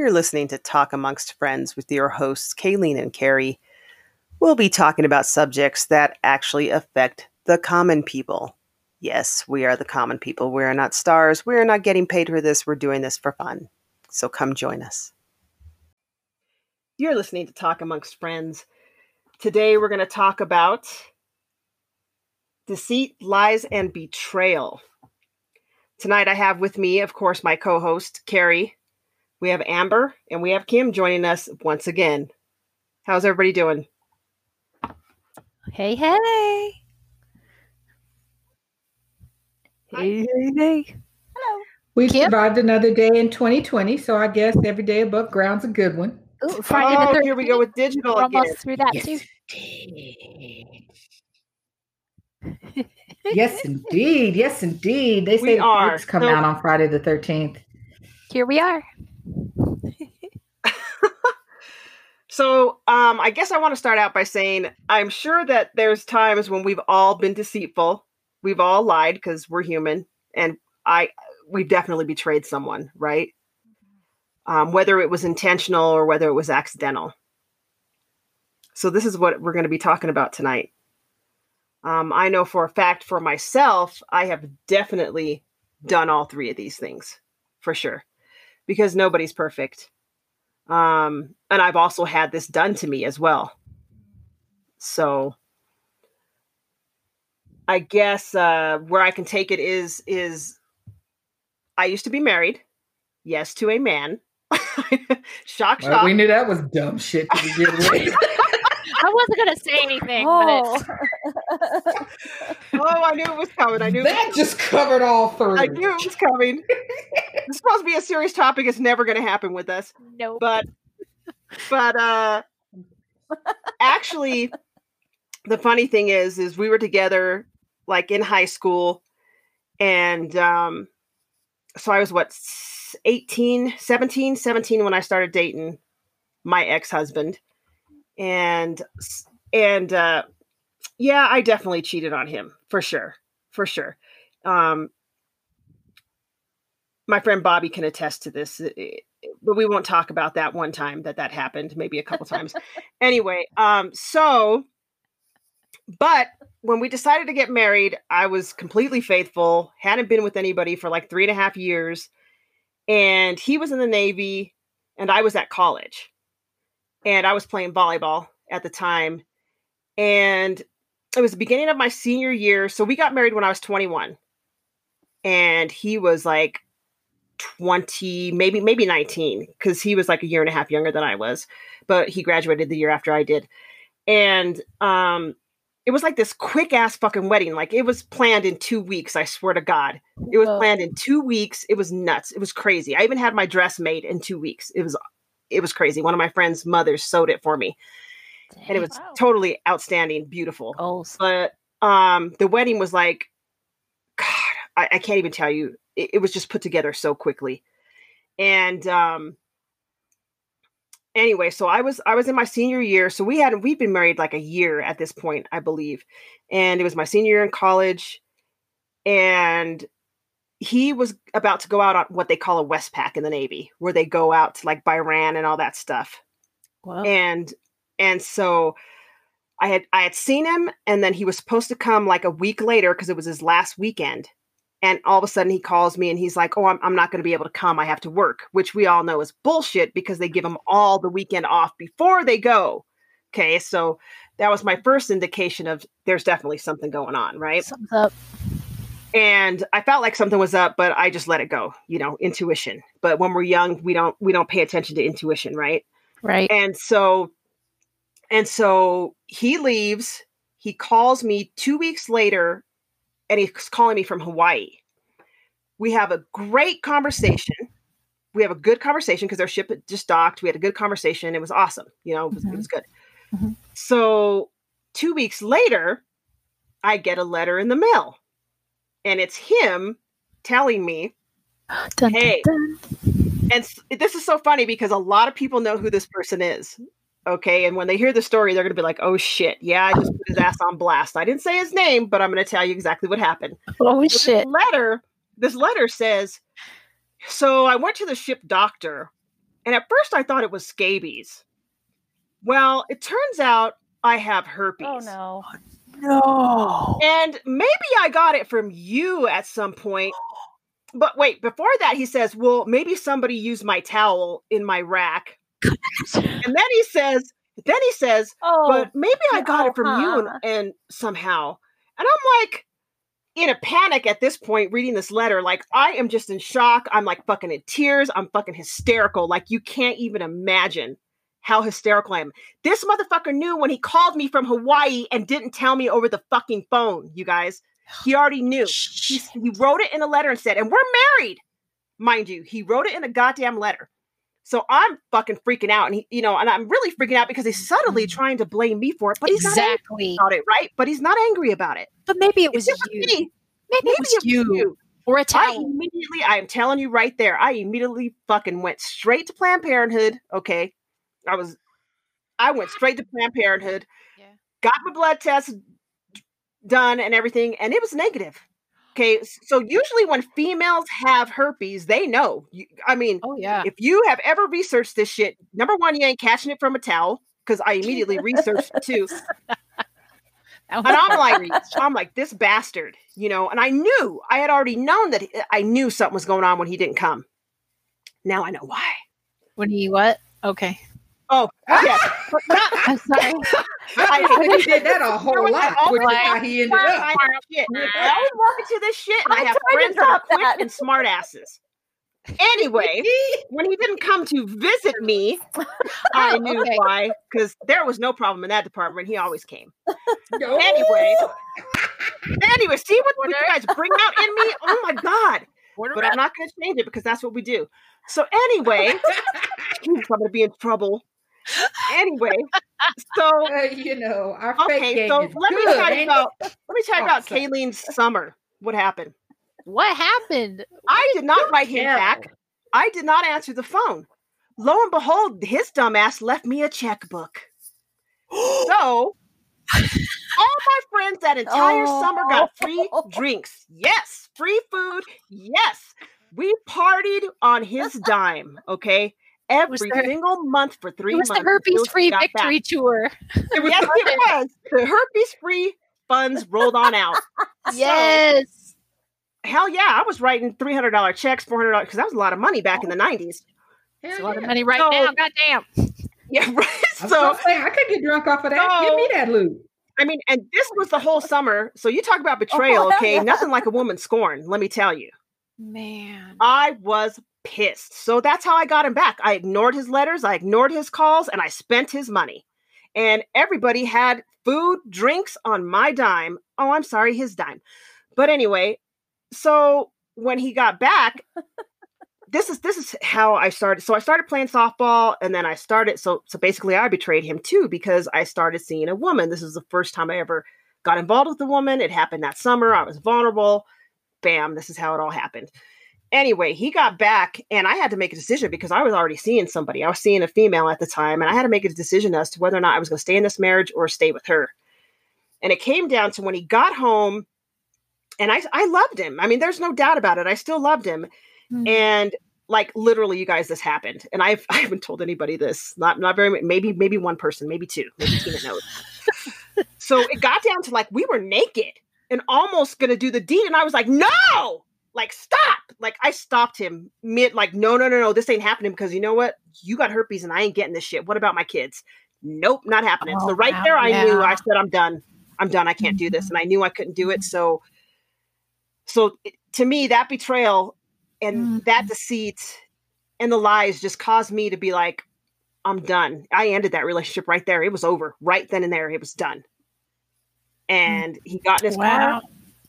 You're listening to Talk Amongst Friends with your hosts, Kayleen and Carrie. We'll be talking about subjects that actually affect the common people. Yes, we are the common people. We are not stars. We are not getting paid for this. We're doing this for fun. So come join us. You're listening to Talk Amongst Friends. Today we're going to talk about deceit, lies, and betrayal. Tonight I have with me, of course, my co host, Carrie. We have Amber and we have Kim joining us once again. How's everybody doing? Hey, hey. Hey, hey, hey. Hello. We survived another day in 2020, so I guess every day above ground's a good one. Ooh, oh, Friday oh, the here we go with digital We're again. Almost through that yes, too. yes, indeed. Yes, indeed. They say we the are. come so, out on Friday the 13th. Here we are. So um, I guess I want to start out by saying I'm sure that there's times when we've all been deceitful. We've all lied because we're human, and I we've definitely betrayed someone, right? Um, whether it was intentional or whether it was accidental. So this is what we're going to be talking about tonight. Um, I know for a fact for myself, I have definitely done all three of these things for sure because nobody's perfect. Um, and I've also had this done to me as well. So I guess uh, where I can take it is is I used to be married, yes, to a man. shock, shock. Well, we knew that was dumb shit to begin with. I wasn't gonna say anything. Oh. But... oh, I knew it was coming. I knew that just covered all three. I knew it was coming. It's supposed to be a serious topic. It's never gonna happen with us. No, nope. but but uh, actually, the funny thing is, is we were together like in high school, and um, so I was what 18, 17, 17 when I started dating my ex husband and and uh, yeah, I definitely cheated on him for sure, for sure. Um, my friend Bobby can attest to this, but we won't talk about that one time that that happened. Maybe a couple times. anyway, um, so, but when we decided to get married, I was completely faithful. Hadn't been with anybody for like three and a half years, and he was in the Navy, and I was at college and I was playing volleyball at the time. And it was the beginning of my senior year. So we got married when I was 21. And he was like 20, maybe maybe 19 cuz he was like a year and a half younger than I was, but he graduated the year after I did. And um it was like this quick ass fucking wedding. Like it was planned in 2 weeks, I swear to god. It was planned in 2 weeks. It was nuts. It was crazy. I even had my dress made in 2 weeks. It was it was crazy. One of my friends' mothers sewed it for me. And it was wow. totally outstanding, beautiful. Goals. But um the wedding was like I, I can't even tell you. It, it, was just put together so quickly. And um anyway, so I was I was in my senior year. So we had we'd been married like a year at this point, I believe. And it was my senior year in college. And he was about to go out on what they call a Westpac in the Navy, where they go out to like Bahrain and all that stuff. Wow. And and so I had I had seen him, and then he was supposed to come like a week later because it was his last weekend. And all of a sudden, he calls me and he's like, "Oh, I'm I'm not going to be able to come. I have to work," which we all know is bullshit because they give them all the weekend off before they go. Okay, so that was my first indication of there's definitely something going on, right? Something's up and i felt like something was up but i just let it go you know intuition but when we're young we don't we don't pay attention to intuition right right and so and so he leaves he calls me two weeks later and he's calling me from hawaii we have a great conversation we have a good conversation because our ship just docked we had a good conversation it was awesome you know it was, mm-hmm. it was good mm-hmm. so two weeks later i get a letter in the mail and it's him telling me, dun, "Hey," dun, dun. and this is so funny because a lot of people know who this person is. Okay, and when they hear the story, they're going to be like, "Oh shit, yeah, I just put his ass on blast." I didn't say his name, but I'm going to tell you exactly what happened. Oh shit! Letter, this letter says, "So I went to the ship doctor, And at first I thought it was scabies. Well, it turns out I have herpes. Oh no. No. And maybe I got it from you at some point. But wait, before that, he says, Well, maybe somebody used my towel in my rack. and then he says, Then he says, Oh. But maybe I got it from you and, and somehow. And I'm like, in a panic at this point, reading this letter, like, I am just in shock. I'm like fucking in tears. I'm fucking hysterical. Like, you can't even imagine how hysterical I am. This motherfucker knew when he called me from Hawaii and didn't tell me over the fucking phone, you guys. He already knew. He, he wrote it in a letter and said, and we're married, mind you. He wrote it in a goddamn letter. So I'm fucking freaking out. And he, you know, and I'm really freaking out because he's subtly mm-hmm. trying to blame me for it, but he's not angry exactly. about it, right? But he's not angry about it. But maybe it was just you. me. Maybe, Maybe it was you. Or a I towel. immediately, I am telling you right there, I immediately fucking went straight to Planned Parenthood. Okay. I was, I went straight to Planned Parenthood, Yeah. got my blood test done and everything, and it was negative. Okay. So usually when females have herpes, they know. You, I mean, Oh yeah. if you have ever researched this shit, number one, you ain't catching it from a towel because I immediately researched it too. And I'm like. I'm like this bastard, you know. And I knew I had already known that he- I knew something was going on when he didn't come. Now I know why. when he what? Okay. Oh, yeah, not I'm sorry. I think he did that a whole lot, that which is how he ended up. shit. I always walk into this shit, and I, I have friends that are quick that. and smart asses. Anyway, when he didn't come to visit me, I Oh, knew okay. why because there was no problem in that department. He always came. No. Anyway. Anyway, see what, what you guys bring out in me? Oh my god! But I'm not going to change it because that's what we do. So anyway, I'm going to be in trouble. Anyway, so Uh, you know, our fake okay, game so is let me good, tell you ain't it? about let me tell you Oh, about sorry. Kayleen's summer. What happened? What happened? I did not write him back. I did not answer the phone. Lo and behold, his dumbass left me a checkbook. So all my friends that entire summer got free Oh. drinks. Yes, free food. Yes. We partied on his dime, okay? Was Every there- single month for three months. It was months. the herpes free he got back. victory tour. It was Yes, it was. The herpes free funds rolled on out. Yes. Hell yeah, I was writing $300 checks, $400 because that was a lot of money back in the 90s. It's a Hell lot of money right So- now. Goddamn. Yeah, right. I was So gonna I could get drunk off of that. Give me that loot. I mean, and this was the whole summer. So you talk about oh, betrayal, Oh, okay? Nothing like a woman scorned, let me tell you. Man. I was pissed. So that's how I got him back. I ignored his letters, I ignored his calls, and I spent his money. And everybody had food, drinks on my dime. Oh, I'm sorry, his dime. But anyway, so when he got back, this is this is how I started. So I started playing softball and then I started so so basically I betrayed him too because I started seeing a woman. This is the first time I ever got involved with a woman. It happened that summer. I was vulnerable. Bam, this is how it all happened. Anyway, he got back and I had to make a decision because I was already seeing somebody. I was seeing a female at the time and I had to make a decision as to whether or not I was going to stay in this marriage or stay with her. And it came down to when he got home and I I loved him. I mean, there's no doubt about it. I still loved him. Hmm. And like literally, you guys, this happened, and I've I haven't told anybody this. Not not very maybe maybe one person, maybe two, maybe Tina knows. so it got down to like we were naked and almost gonna do the deed, and I was like, no, like stop. Like I stopped him mid, like no no no no, this ain't happening because you know what? You got herpes, and I ain't getting this shit. What about my kids? Nope, not happening. Oh, so right wow, there, I knew. I said, I'm done. I'm done. I can't do this, mm-hmm. and I knew I couldn't do it. So so it- to me that betrayal and that mm-hmm. deceit and the lies just caused me to be like i'm done i ended that relationship right there it was over right then and there it was done mm. and he got in his Wow. car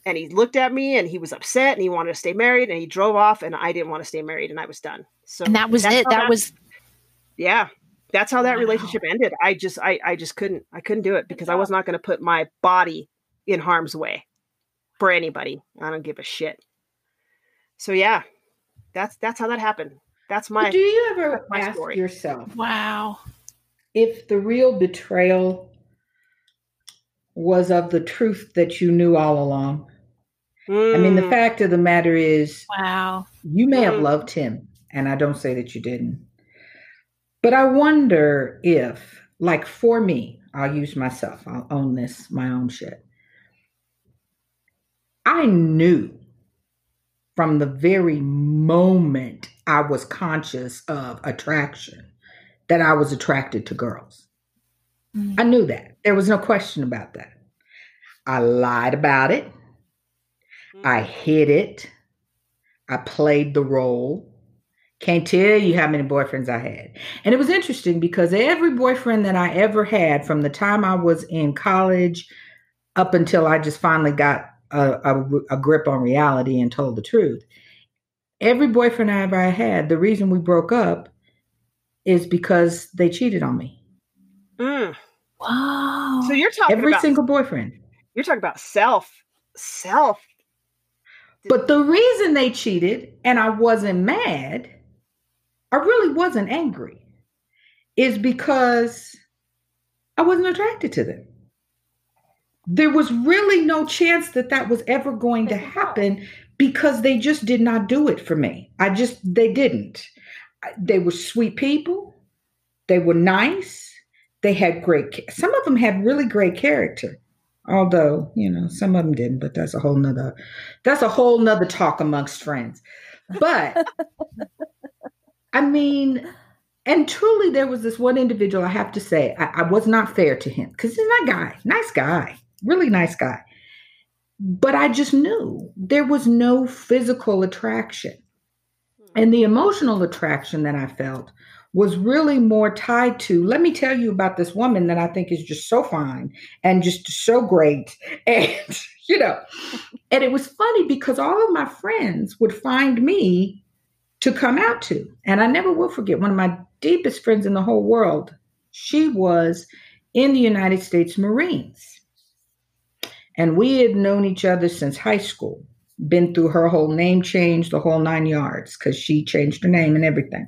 and he looked at me and he was upset and he wanted to stay married and he drove off and i didn't want to stay married and i was done so And that was it. how That was yeah that's how that Wow. relationship ended i just i i just couldn't i couldn't do it because i was not going to put my body in harm's way for anybody i don't give a shit so yeah that's that's how that happened that's my do you ever my ask story. yourself wow. if the real betrayal was of the truth that you knew all along? I mean, the Mm, fact of the matter is, Wow. you may have Mm. loved him, and I don't say that you didn't. But I wonder if, like for me, I'll use myself, I'll own this, my own shit. I knew from the very moment I was conscious of attraction that I was attracted to girls. Mm. I knew that. There was no question about that. I lied about it. I hid it. I played the role. Can't tell you how many boyfriends I had. And it was interesting because every boyfriend that I ever had from the time I was in college up until I just finally got a, a, a grip on reality and told the truth, every boyfriend I ever had, the reason we broke up is because they cheated on me. Mm. Wow. So you're talking Every about single boyfriend. you're talking about self, self. But the reason they cheated and I wasn't mad, I really wasn't angry, is because I wasn't attracted to them. There was really no chance that that was ever going to happen because they just did not do it for me. I just, they didn't. They were sweet people. They were nice. They had great, some of them had really great character. Although, you know, some of them didn't, but that's a whole nother, that's a whole nother talk amongst friends. But I mean, and truly, there was this one individual I have to say, I, I was not fair to him because he's my guy, nice guy, really nice guy. But I just knew there was no physical attraction. Hmm. And the emotional attraction that I felt was really more tied to let me tell you about this woman that I think is just so fine and just so great. And, you know, and it was funny because all of my friends would find me to come out to. And I never will forget one of my deepest friends in the whole world. She was in the United States Marines. And we had known each other since high school, been through her whole name change, the whole nine yards, because she changed her name and everything.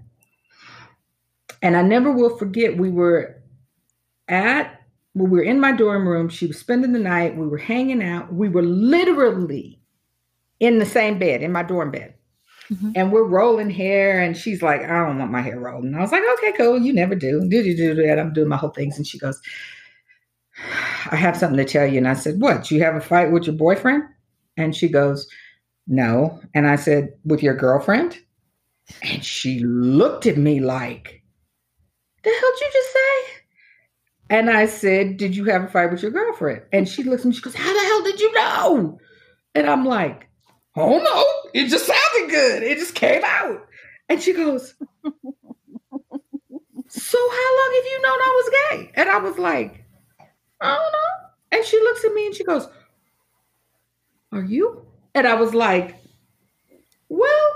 And I never will forget, we were at, we were in my dorm room. She was spending the night. We were hanging out. We were literally in the same bed, in my dorm bed. Mhm. And we're rolling hair, and she's like, I don't want my hair rolled. And I was like, okay, cool. You never do. Do you do that? I'm doing my whole things. And she goes, I have something to tell you. And I said, What? You have a fight with your boyfriend? And she goes, No. And I said, With your girlfriend? And she looked at me like, The hell did you just say? And I said, Did you have a fight with your girlfriend? And she looks at me, she goes, How the hell did you know? And I'm like, Oh no, it just sounded good. It just came out. And she goes, So how long have you known I was gay? And I was like, I don't know. And she looks at me and she goes, Are you? And I was like, Well,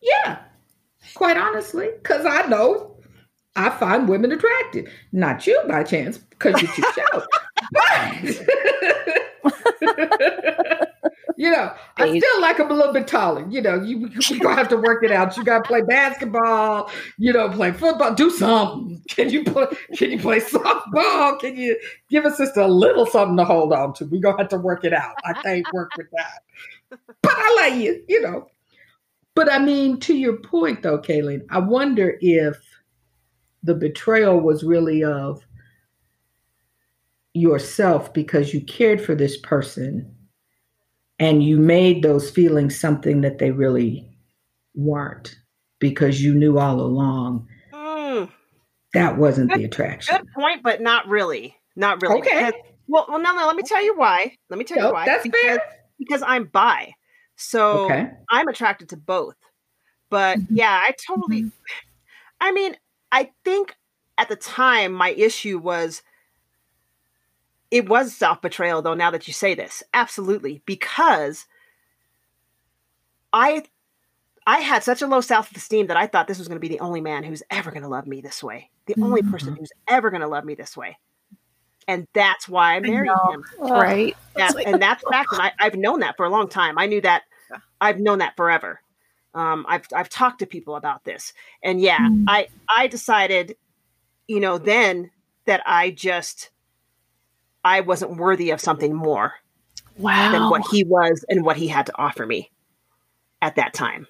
yeah, quite honestly, because I know I find women attractive. Not you by chance, because you're too shallow. You know, I still like them a little bit taller. You know, you we gonna have to work it out. You gotta play basketball, you know, play football, do something. Can you play can you play softball? Can you give us just a little something to hold on to? We're gonna have to work it out. I can't work with that. But I like you, you know. But I mean, to your point though, Kayleen, I wonder if the betrayal was really of yourself because you cared for this person and you made those feelings something that they really weren't because you knew all along Mm, that wasn't the attraction. good point, but not really. Not really. Okay. Because- well, well, no, no. Let me tell you why. Let me tell you why. that's because, fair. because I'm bi, so Okay. I'm attracted to both. But Mhm. yeah, I totally. Mhm. I mean, I think at the time my issue was it was self betrayal, though. Now that you say this, absolutely, because I I had such a low self esteem that I thought this was going to be the only man who's ever going to love me this way, the only person Mm-hmm. who's ever going to love me this way, and that's why I married know. him. Right. That's, and that's fact, and I, I've known that for a long time. I knew that. I've known that forever. Um, I've I've talked to people about this, and yeah, Mm. I I decided, you know, then that I just I wasn't worthy of something more Wow. than what he was and what he had to offer me at that time.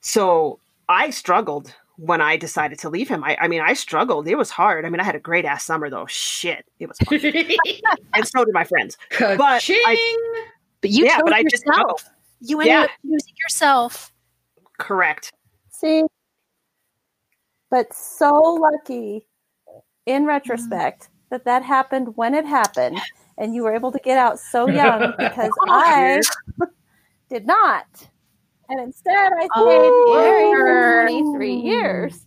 So I struggled when I decided to leave him. I, I mean, I struggled. It was hard. I mean, I had a great ass summer though. Shit, it was hard. and so did my friends. But Ka-ching! But you yeah, chose but I just struggled. Yourself. You ended Yeah. up choosing yourself. Correct. See, but so lucky in retrospect that that happened when it happened, and you were able to get out so young because oh, I did not. And instead, I oh, stayed Oh, married for 23 years.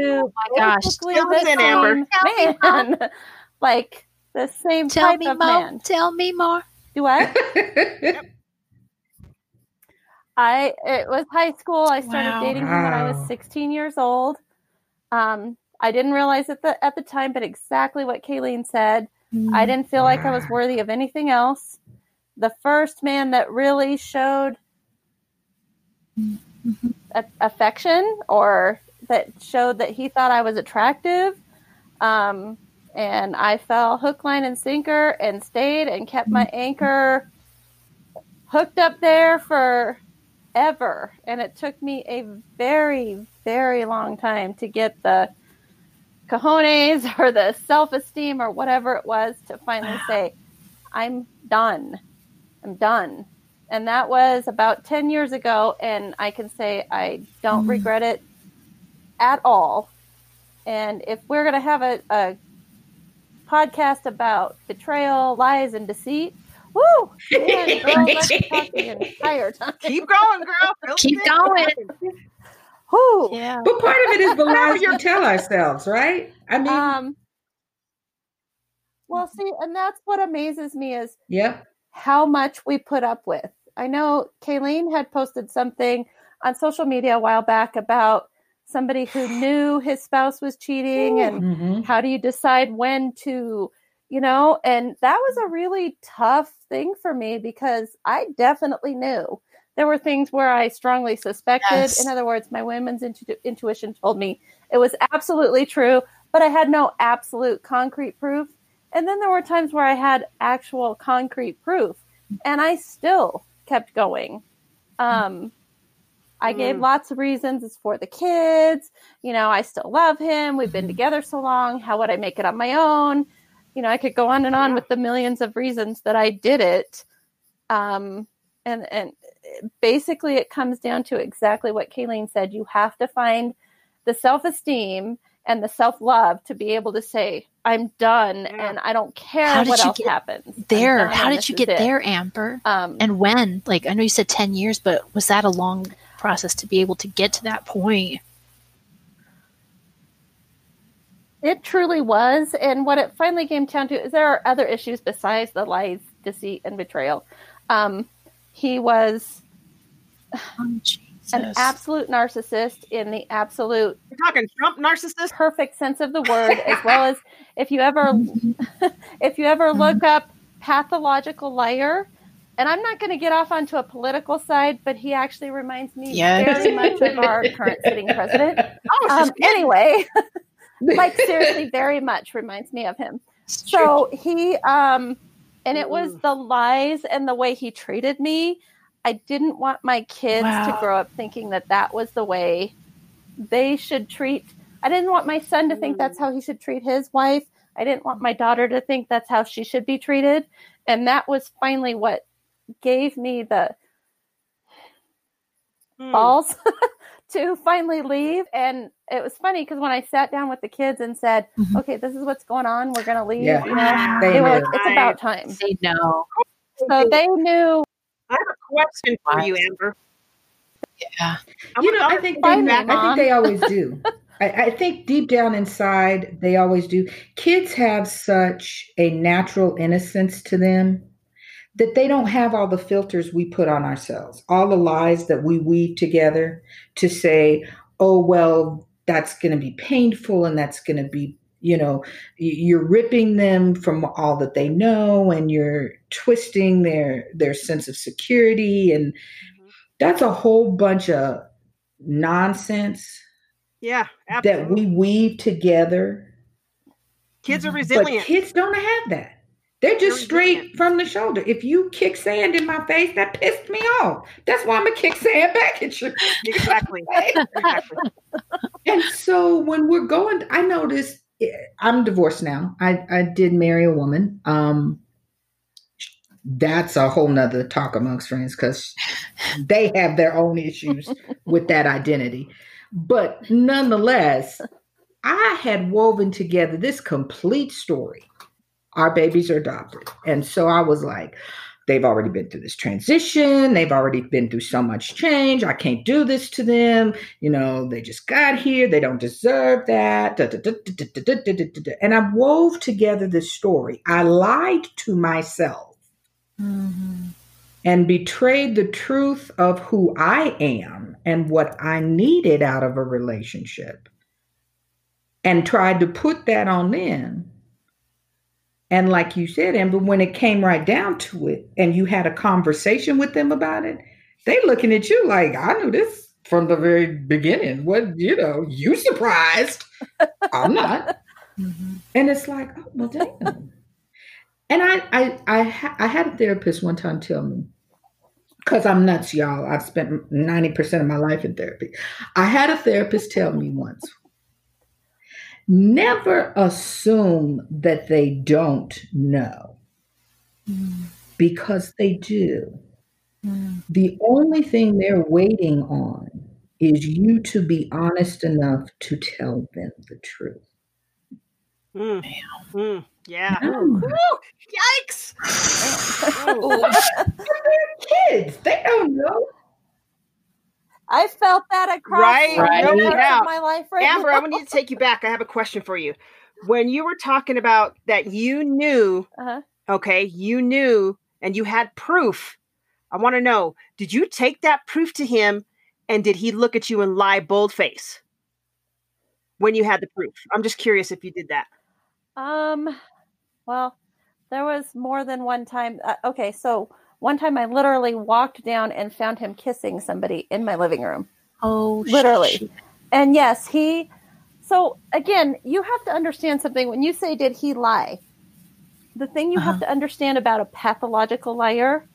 Oh my gosh. basically Fill the us in, Amber. same Tell me, man. like the same Tell type me of more. man. Tell me more. Do I? I it was high school. I started Wow. dating him when I was 16 years old. Um, I didn't realize at the at the time, but exactly what Kayleen said. I didn't feel like I was worthy of anything else. The first man that really showed Mhm. a- affection or that showed that he thought I was attractive. Um, and I fell hook, line, and sinker and stayed and kept my anchor hooked up there for ever. And it took me a very, very long time to get the cojones or the self esteem or whatever it was to finally say, I'm done. I'm done. And that was about 10 years ago. And I can say I don't Mm. regret it at all. And if we're going to have a, a podcast about betrayal, lies, and deceit, woo! Man, girl, let's talk the entire time. Keep going, girl. Fill Keep in. going. Woo! Yeah. But part of it is the lies we tell ourselves, right? I mean, Um, well, see, and that's what amazes me is yeah how much we put up with. I know Kayleen had posted something on social media a while back about somebody who knew his spouse was cheating and Mhm. how do you decide when to, you know, and that was a really tough thing for me because I definitely knew. There were things where I strongly suspected. Yes. In other words, my women's intu- intuition told me it was absolutely true, but I had no absolute concrete proof. And then there were times where I had actual concrete proof, and I still kept going. Um, I gave Mm. lots of reasons. It's for the kids. You know, I still love him. We've been together so long. How would I make it on my own? You know, I could go on and on Yeah. with the millions of reasons that I did it. Um, and and basically, it comes down to exactly what Kayleen said. You have to find the self esteem and the self love to be able to say, "I'm done, Yeah. and I don't care How did what you else get happens." There. done, How did you get there, Amber? Um, And when? Like, I know you said 10 years, but was that a long process to be able to get to that point? It truly was. And what it finally came down to is there are other issues besides the lies, deceit, and betrayal. Um, he was Oh, an absolute narcissist in the absolute We're talking Trump narcissist. perfect sense of the word, as well as if you ever if you ever look up pathological liar. And I'm not going to get off onto a political side, but he actually reminds me Yes. very much of our current sitting president. Oh, Um, anyway, like seriously, very much reminds me of him. It's true. So he, um, and it was Mm. the lies and the way he treated me. I didn't want my kids to grow up thinking that that was the way they should treat. I didn't want my son to think Mm. that's how he should treat his wife. I didn't want my daughter to think that's how she should be treated. And that was finally what gave me the Hmm. balls to finally leave. And it was funny because when I sat down with the kids and said, Mhm. okay, this is what's going on, we're going to leave, Yeah. you know, They they were like, it's about time. they know. So they knew. I have a question for you, Amber. Yeah. I you know, I think to they, me, I think they always do. I, I think deep down inside, they always do. Kids have such a natural innocence to them that they don't have all the filters we put on ourselves, all the lies that we weave together to say, oh, well, that's going to be painful and that's going to be, you know, you're ripping them from all that they know and you're twisting their their sense of security and mm-hmm. that's a whole bunch of nonsense Yeah, that we weave together. Kids are but resilient. kids don't have that They're just straight from the shoulder. If you kick sand in my face, that pissed me off. That's why I'm gonna kick sand back at you. Exactly. exactly. And so when we're going, I noticed eh, I'm divorced now. I, I did marry a woman. Um, that's a whole nother talk amongst friends because they have their own issues with that identity. But nonetheless, I had woven together this complete story our babies are adopted. And so I was like, they've already been through this transition. They've already been through so much change. I can't do this to them. You know, they just got here. They don't deserve that. And I wove together this story. I lied to myself mm-hmm. and betrayed the truth of who I am and what I needed out of a relationship and tried to put that on them and like you said, Amber, when it came right down to it and you had a conversation with them about it, they looking at you like, I knew this from the very beginning. What, you know, you surprised. I'm not. Mhm. And it's like, oh well, damn. and I, I, I, ha- I had a therapist one time tell me, because I'm nuts, y'all. I've spent ninety percent of my life in therapy. I had a therapist tell me once, never assume that they don't know, Mhm. because they do. Mhm. The only thing they're waiting on is you to be honest enough to tell them the truth. Mm. Mm. Yeah. Mm. Woo! Yikes! Ooh. Kids, they don't know. I felt that across Right, right. parts Yeah. of my life right Amber, now. I need to take you back. I have a question for you. When you were talking about that, you knew, Uh-huh. okay, you knew, and you had proof. I want to know: Did you take that proof to him, and did he look at you and lie boldface when you had the proof? I'm just curious if you did that. Um, well, there was more than one time. Uh, okay, so one time I literally walked down and found him kissing somebody in my living room. Oh, Literally. shit. And yes, he. So again, you have to understand something. When you say, did he lie? The thing you have Uh-huh. to understand about a pathological liar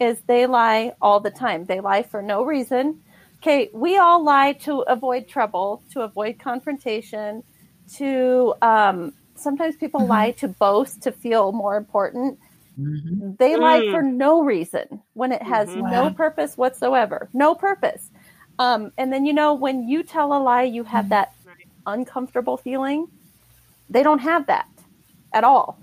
is they lie all the time. They lie for no reason. Okay, we all lie to avoid trouble, to avoid confrontation, to um, sometimes people Mhm. lie to boast, to feel more important. Mm-hmm. They lie Mm. for no reason when it has Mhm. no Wow. purpose whatsoever. No purpose. Um, and then, you know, when you tell a lie, you have Mhm. that uncomfortable feeling. They don't have that at all.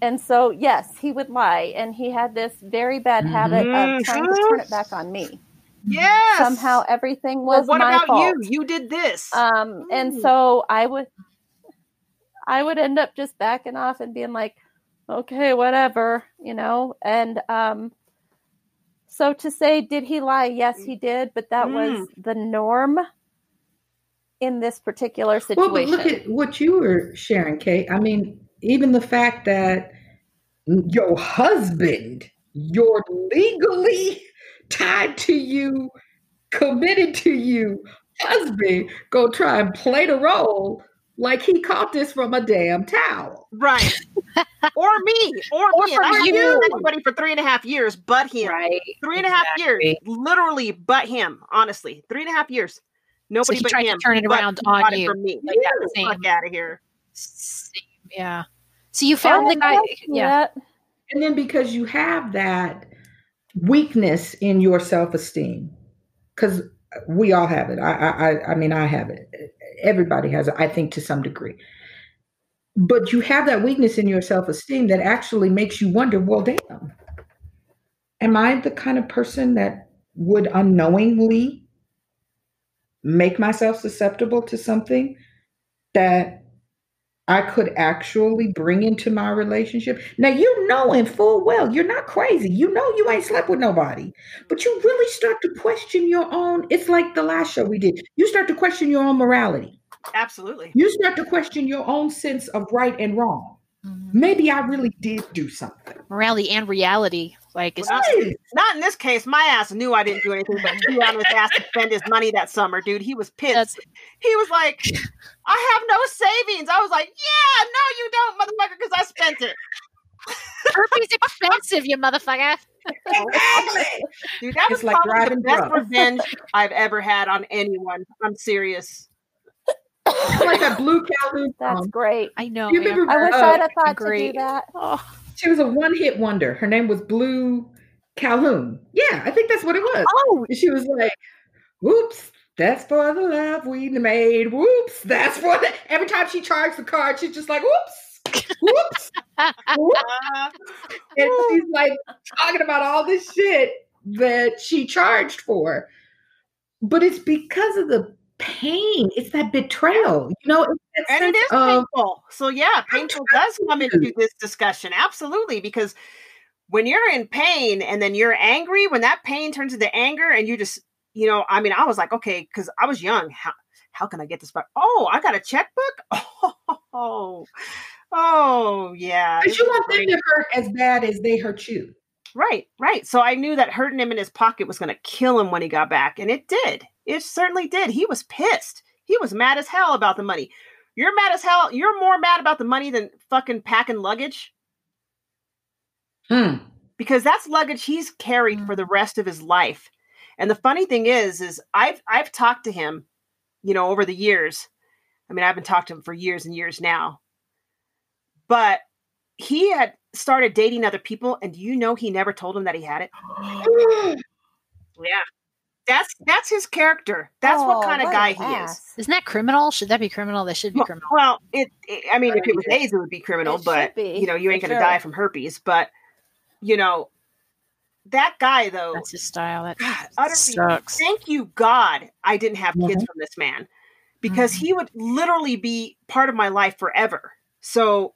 And so, yes, he would lie. And he had this very bad habit Mhm. of trying to turn it back on me. Yes. Somehow everything Well, was what my about fault. you? You did this. Um, and so I would, I would end up just backing off and being like, okay, whatever, you know. And um, so to say, did he lie? Yes, he did, but that was the norm in this particular situation. Well, but look at what you were sharing, Kate. I mean, even the fact that your husband, you're legally tied to you, committed to you, husband, go try and play the role like he caught this from a damn towel. right. or me. Or, Or me. for and I haven't you. known anybody for three and a half years, but him. Right. Three and a half exactly. years. Literally, but him. Honestly, three and a half years. Nobody he but tried to him. turn it around he on got it you. From me. Like Get that the same- fuck out of here. Same, yeah. So you found the guy. Yeah. And then because you have that weakness in your self-esteem, because we all have it. I, I, I- I mean, I have it. Everybody has it. I think to some degree. But you have that weakness in your self-esteem that actually makes you wonder. Well, damn, am I the kind of person that would unknowingly make myself susceptible to something that I could actually bring into my relationship. Now, you know in full well, you're not crazy. You know you ain't slept with nobody, but you really start to question your own. It's like the last show we did. You start to question your own morality. Absolutely. You start to question your own sense of right and wrong. Mhm. Maybe I really did do something. Morality and reality. Like, it's Right. Not in this case. My ass knew I didn't do anything but chew on his ass to spend his money that summer, dude. He was pissed. That's- he was like, I have no savings. I was like, Yeah, no, you don't, motherfucker, because I spent it. Herpes expensive, you motherfucker. Exactly. Dude, that It's was like probably the best drunk. revenge I've ever had on anyone. I'm serious. Like that blue Calhoun That's song. great. I know. You remember I wish Uh, I'd have thought to do great. that. Oh, She was a one-hit wonder. Her name was Blue Calhoun. Yeah, I think that's what it was. oh, And she was like, "Whoops, that's for the love we made. Whoops, that's for the." Every time she charged the card, she's just like, "Whoops, whoops," whoops. Uh, and she's like talking about all this shit that she charged for. But it's because of the pain. It's that betrayal. You know, it's and it is of painful. So yeah, painful does come into this discussion. Absolutely, because when you're in pain and then you're angry, when that pain turns into anger, and you just, you know, I mean, I was like, okay, because I was young. How how can I get this back? Oh, I got a checkbook. Oh, oh yeah. Because you want them to hurt as bad as they hurt you. Right, right. So I knew that hurting him in his pocket was going to kill him when he got back, and it did. It certainly did. He was pissed. He was mad as hell about the money. You're mad as hell. You're more mad about the money than fucking packing luggage Hmm. because that's luggage he's carried for the rest of his life. And the funny thing is, is I've I've talked to him, you know, over the years. I mean, I've been talking to him for years and years now. But he had started dating other people, and you know he never told him that he had it? Yeah. That's that's his character. That's what Oh, kind of what guy he is. ass. isn't that criminal? Should that be criminal? That should be Well, criminal. well, it, it- I mean, if it was AIDS, it would be criminal. It but be, you know, you for ain't gonna sure. die from herpes. But you know, that guy though, That's his style. That God, utterly sucks. thank you God I didn't have kids Mhm. from this man because Mhm. he would literally be part of my life forever. So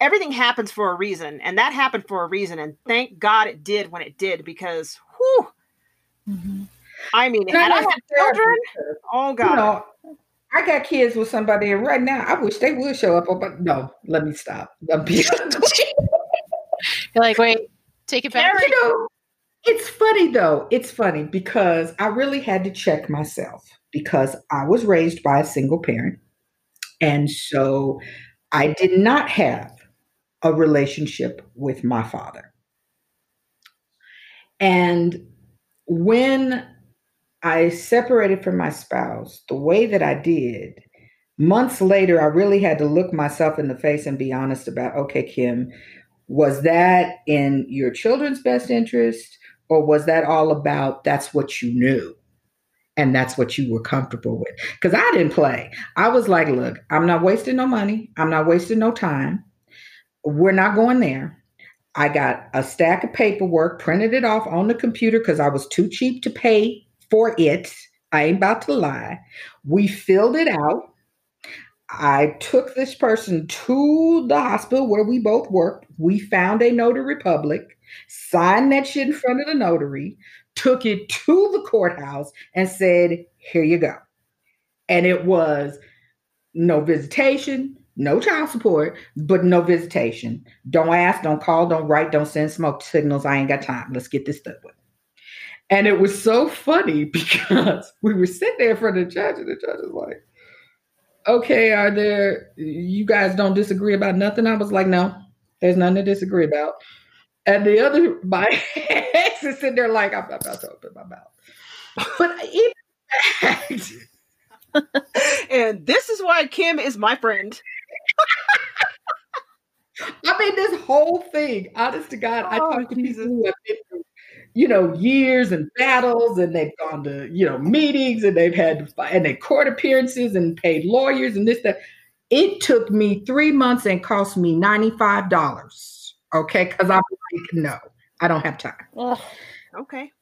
everything happens for a reason, and that happened for a reason, and thank God it did when it did because whew, Mhm. I mean, I had I had children, you, oh you God, know, I got kids with somebody, and right now, I wish they would show up. But no, let me stop. You're like, wait, take it back. You know, it's funny though. It's funny because I really had to check myself because I was raised by a single parent. And so I did not have a relationship with my father. And when I separated from my spouse, the way that I did, months later, I really had to look myself in the face and be honest about okay, Kim, was that in your children's best interest or was that all about that's what you knew and that's what you were comfortable with? Because i didn't play. I was like look i'm not wasting no money. I'm not wasting no time we're not going there i got a stack of paperwork printed it off on the computer because i was too cheap to pay for it i ain't about to lie we filled it out I took this person to the hospital where we both worked. We found a notary public, signed that shit in front of the notary, took it to the courthouse, and said, Here you go. And it was no visitation, no child support, but no visitation. Don't ask, don't call, don't write, don't send smoke signals. I ain't got time. Let's get this done with. And it was so funny because we were sitting there in front of the judge, and the judge was like, okay, are there, you guys don't disagree about nothing? I was like, no, there's nothing to disagree about. And the other, my ex is sitting there like, I'm about to open my mouth. But fact, and this is why Kim is my friend. I mean, this whole thing, honest to God, I Oh, talk to Jesus. people who have been through, you know, years and battles, and they've gone to, you know, meetings, and they've had and they court appearances and paid lawyers and this, that. It took me three months and cost me $95. Okay. Cause I'm like, no, I don't have time. Ugh. Okay.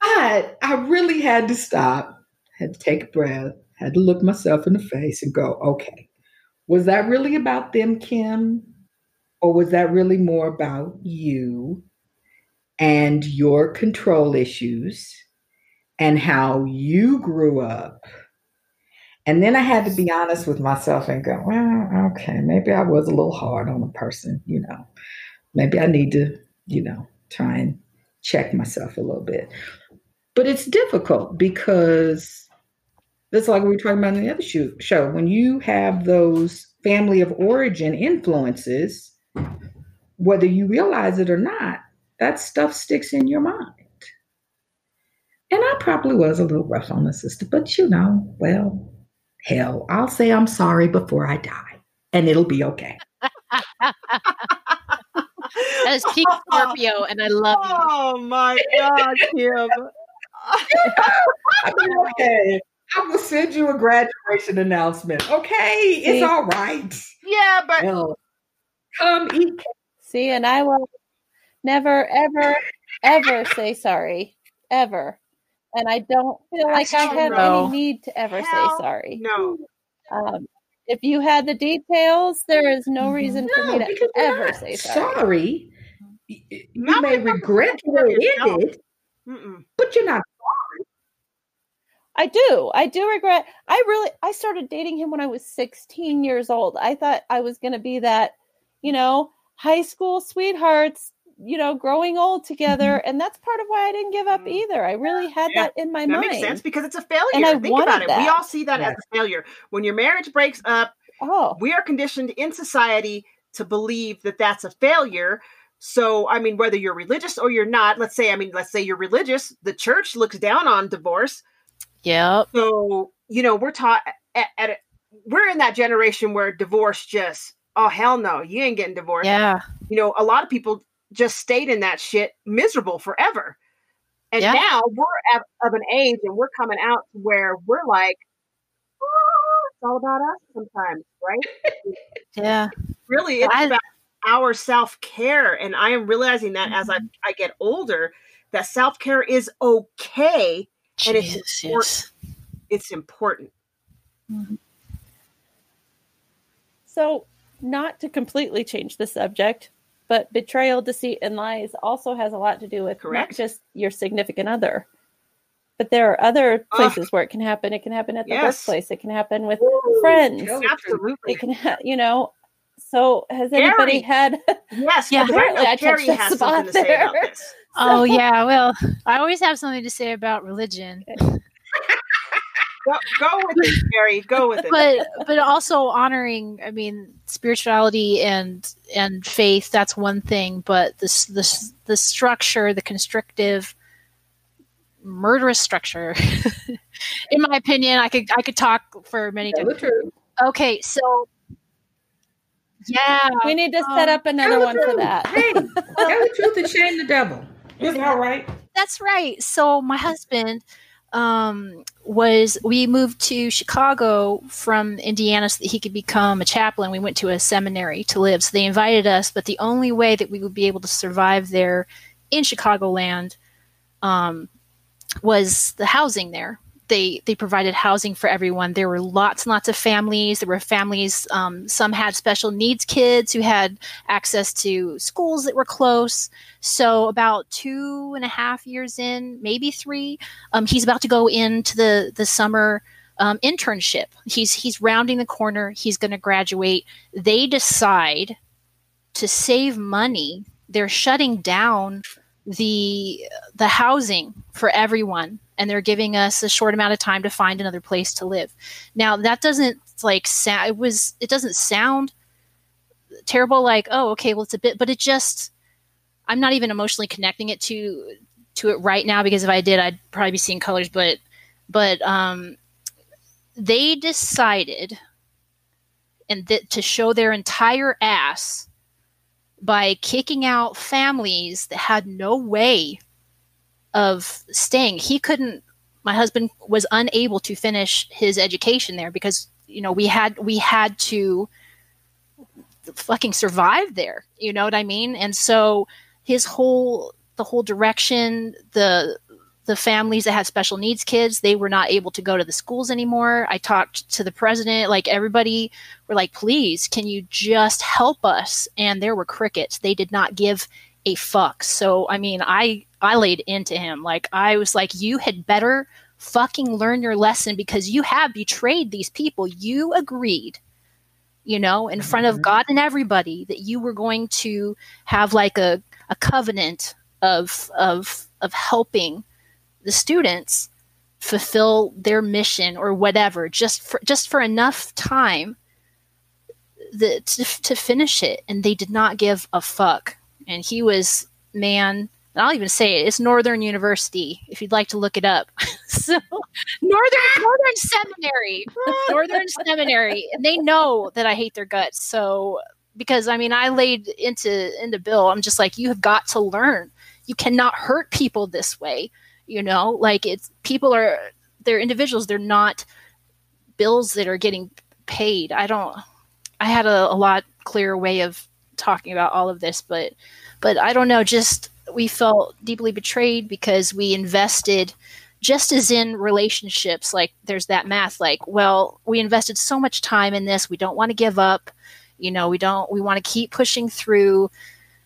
But I really had to stop, had to take a breath, had to look myself in the face and go, okay, was that really about them, Kim? Or was that really more about you and your control issues and how you grew up? And then I had to be honest with myself and go, well, okay, maybe I was a little hard on a person, you know. Maybe I need to, you know, try and check myself a little bit. But it's difficult because that's like we were talking about in the other show, show. When you have those family of origin influences, whether you realize it or not, that stuff sticks in your mind. And I probably was a little rough on the sister, but you know, well, hell, I'll say I'm sorry before I die, and it'll be okay. That is peak Scorpio, and I love you. Oh my God, Kim. I'll be okay. I will send you a graduation announcement. Okay, it's See? all right. yeah, but Well, come eat. See, and I will never, ever, ever say sorry. Ever. And I don't feel like I have true. any need to ever Hell say sorry. no. Um, if you had the details, there is no reason for me to ever say sorry. sorry. Y- You Not may regret you what it yourself. ended, but you're not I do. I do regret. I really. I started dating him when I was 16 years old. I thought I was going to be that, you know, high school sweethearts. You know, growing old together, and that's part of why I didn't give up Mhm. either. I really had Yeah, that in my That mind. That makes sense because it's a failure. And I Think about wanted it. We all see that as a failure. When your marriage breaks up, Oh, we are conditioned in society to believe that that's a failure. So, I mean, whether you're religious or you're not, let's say, I mean, let's say you're religious, the church looks down on divorce. Yep. So, you know, we're taught at, at a, we're in that generation where divorce just, oh, hell no, you ain't getting divorced. Yeah. You know, a lot of people just stayed in that shit miserable forever. And Yeah. now we're at, of an age and we're coming out to where we're like, oh, it's all about us sometimes, right? Yeah. really it's I- about our self-care and i am realizing that as I, mm-hmm. I get older that self-care is okay And it's important. yes. it's important so not to completely change the subject, but betrayal, deceit, and lies also has a lot to do with Correct. not just your significant other, but there are other places where it can happen. It can happen at the Yes. workplace. It can happen with friends. the truth. absolutely It can, ha- you know. So has anybody had? yes Yeah. because I Apparently I touched Carrie has something to spot say about this Oh yeah. Well, I always have something to say about religion, go, go with it Carrie. go with it but but also honoring. I mean, spirituality and and faith. That's one thing, but this this the structure, the constrictive, murderous structure. In my opinion, I could I could talk for many. Tell the truth. Okay, so yeah, We need to set Um, up another Tell the one for that. Hey, tell the truth and shame the devil. Isn't that right? That's right. So my husband um, was we moved to Chicago from Indiana so that he could become a chaplain. We went to a seminary to live. So they invited us, but the only way that we would be able to survive there in Chicagoland um, was the housing there. They they provided housing for everyone. There were lots and lots of families. There were families. Um, some had special needs kids who had access to schools that were close. So about two and a half years in, maybe three, um, he's about to go into the the summer um, internship. He's he's rounding the corner. He's going to graduate. They decide to save money. They're shutting down the the housing for everyone, and they're giving us a short amount of time to find another place to live. Now that doesn't like sound. It was. It doesn't sound terrible. Like oh, okay, well it's a bit, but it just I'm not even emotionally connecting it to to it right now because if I did, I'd probably be seeing colors. But but um, they decided and to show their entire ass by kicking out families that had no way of staying. He couldn't. My husband was unable to finish his education there because you know we had we had to fucking survive there. You know what I mean? And so his whole the whole direction the the families that had special needs kids they were not able to go to the schools anymore i talked to the president like everybody were like please can you just help us and there were crickets they did not give a fuck so i mean i i laid into him like i was like you had better fucking learn your lesson because you have betrayed these people you agreed you know in front of Mhm. god and everybody that you were going to have like a a covenant of of of helping the students fulfill their mission or whatever just for just for enough time the to, to finish it, and they did not give a fuck. And he was man. And I'll even say it. It's Northern University. If you'd like to look it up, so Northern Northern Seminary, Northern Seminary, and they know that I hate their guts. So because I mean, I laid into into Bill. I'm just like, you have got to learn. You cannot hurt people this way. You know, like it's people are they're individuals. They're not bills that are getting paid. I don't. I had a, a lot clearer way of talking about all of this, but but I don't know. Just we felt deeply betrayed because we invested just as in relationships like there's that math like well we invested so much time in this we don't want to give up you know we don't we want to keep pushing through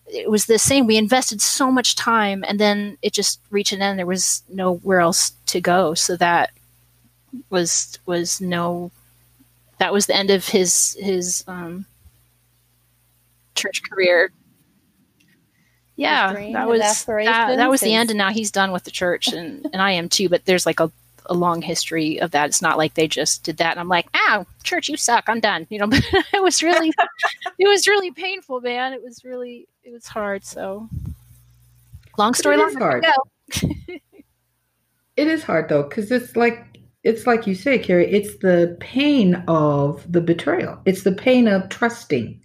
it was the same we invested so much time and then it just reached an end there was nowhere else to go so that was was no that was the end of his his um church career yeah that was that, that was the end and now he's done with the church and and i am too but there's like a, a long history of that it's not like they just did that and i'm like ah church you suck i'm done you know but it was really it was really painful man it was really it was hard so long story long is hard. It is hard though, because it's like it's like you say, Carrie. It's the pain of the betrayal. It's the pain of trusting.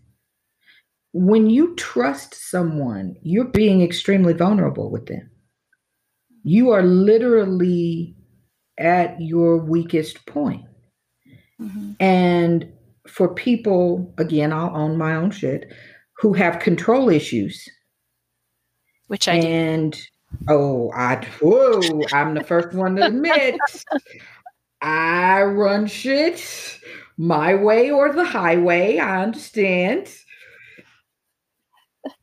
When you trust someone, you're being extremely vulnerable with them. You are literally at your weakest point. Mhm. And for people, again, I'll own my own shit, who have control issues which i and oh, I whoa, I'm the first one to admit I run shit my way or the highway. I understand.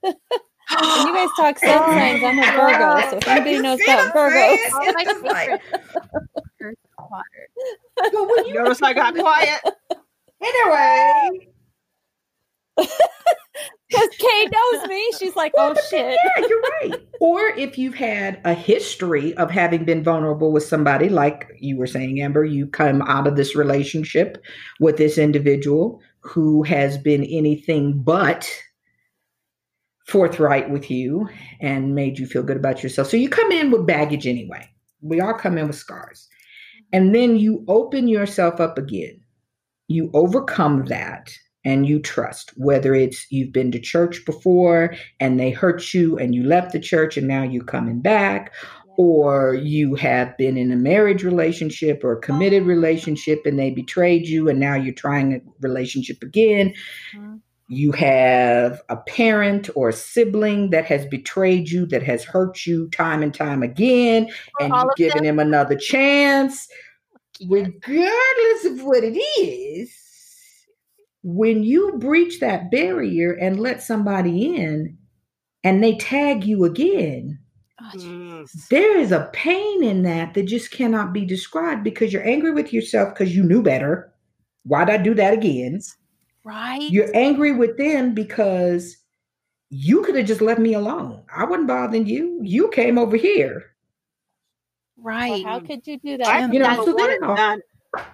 When you guys talk sun signs, I'm a Virgo, so if anybody knows about Virgos, Oh, It's like- favorite water. but when you Notice I got quiet. anyway, because Kay knows me, she's like, oh shit. yeah, you're right. Or if you've had a history of having been vulnerable with somebody, like you were saying, Amber, you come out of this relationship with this individual who has been anything but forthright with you and made you feel good about yourself. So you come in with baggage anyway. We all come in with scars. And then you open yourself up again. You overcome that and you trust, whether it's you've been to church before and they hurt you and you left the church and now you're coming back, or you have been in a marriage relationship or a committed relationship and they betrayed you and now you're trying a relationship again. Mhm. You have a parent or a sibling that has betrayed you, that has hurt you time and time again, Or and you've of given him another chance regardless of what it is, when you breach that barrier and let somebody in and they tag you again, Oh, Mm. there is a pain in that that just cannot be described because you're angry with yourself because you knew better. Why'd I do that again? Right You're angry with them because you could have just left me alone. I wasn't bothering you. You came over here. Well, right how could you do that? I've that? You know, become so a one and done.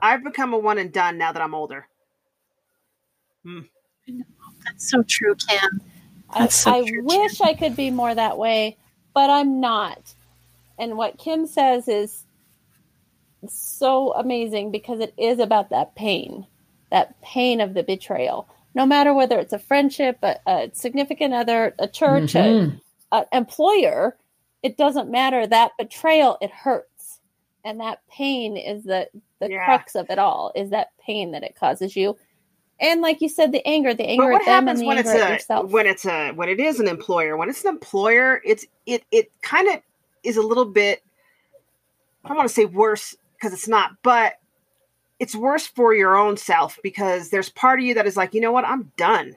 I've become a one and done now that I'm older. Hmm. that's so true kim I, That's so I true, wish I could be more that way, but I'm not. And what Kim says is so amazing because it is about that pain, that pain of the betrayal. No matter whether it's a friendship, a, a significant other, a church, a, Mhm. a employer, it doesn't matter. That betrayal, it hurts, and that pain is the the Yeah. crux of it all. Is that pain that it causes you, and like you said, the anger, the anger But what at them, and happens the when anger it's at a yourself. when it's a when it is an employer? When it's an employer, it's it it kind of is a little bit. I don't want to say worse because it's not, but it's worse for your own self because there's part of you that is like, you know what, I'm done.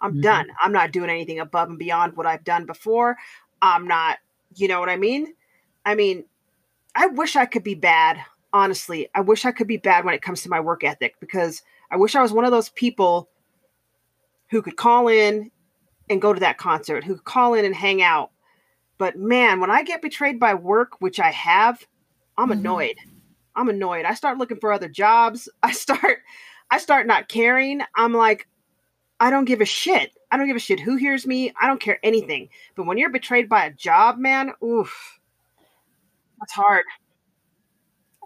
I'm Mhm. done. I'm not doing anything above and beyond what I've done before. I'm not, you know what I mean? I mean, I wish I could be bad. Honestly, I wish I could be bad when it comes to my work ethic because I wish I was one of those people who could call in and go to that concert, who could call in and hang out. But man, when I get betrayed by work, which I have, I'm Mhm. annoyed. I'm annoyed. I start looking for other jobs. I start I start not caring. I'm like I don't give a shit. I don't give a shit who hears me. I don't care anything. But when you're betrayed by a job, man, oof, that's hard.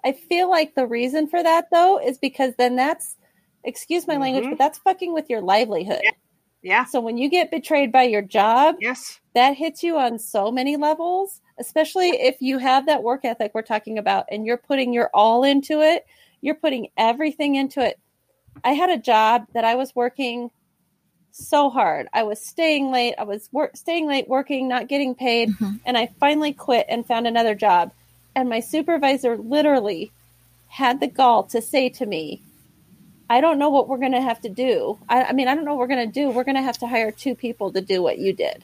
I feel like the reason for that though is because then that's excuse my language, Mhm. but that's fucking with your livelihood. Yeah. So when you get betrayed by your job, Yes. that hits you on so many levels, especially if you have that work ethic we're talking about and you're putting your all into it, you're putting everything into it. I had a job that I was working so hard. I was staying late, I was work staying late working, not getting paid, Mhm. and I finally quit and found another job. And my supervisor literally had the gall to say to me, I don't know what we're going to have to do. I, I mean, I don't know what we're going to do. We're going to have to hire two people to do what you did.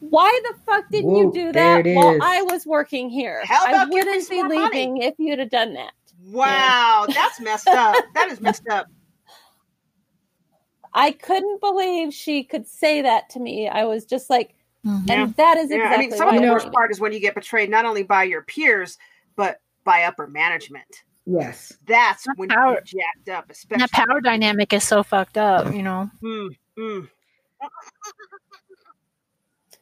Why the fuck didn't Whoa, you do that while is. I was working here? How I about giving wouldn't be more money? leaving if you'd have done that. Wow, that's messed up. That is messed up. I couldn't believe she could say that to me. I was just like, Mhm. and that is Yeah, exactly I mean, some of the worst part is when you get betrayed not only by your peers, but by upper management. Yes. That's That when power- you're jacked up, especially. that power dynamic is so fucked up, you know. Mm, mm.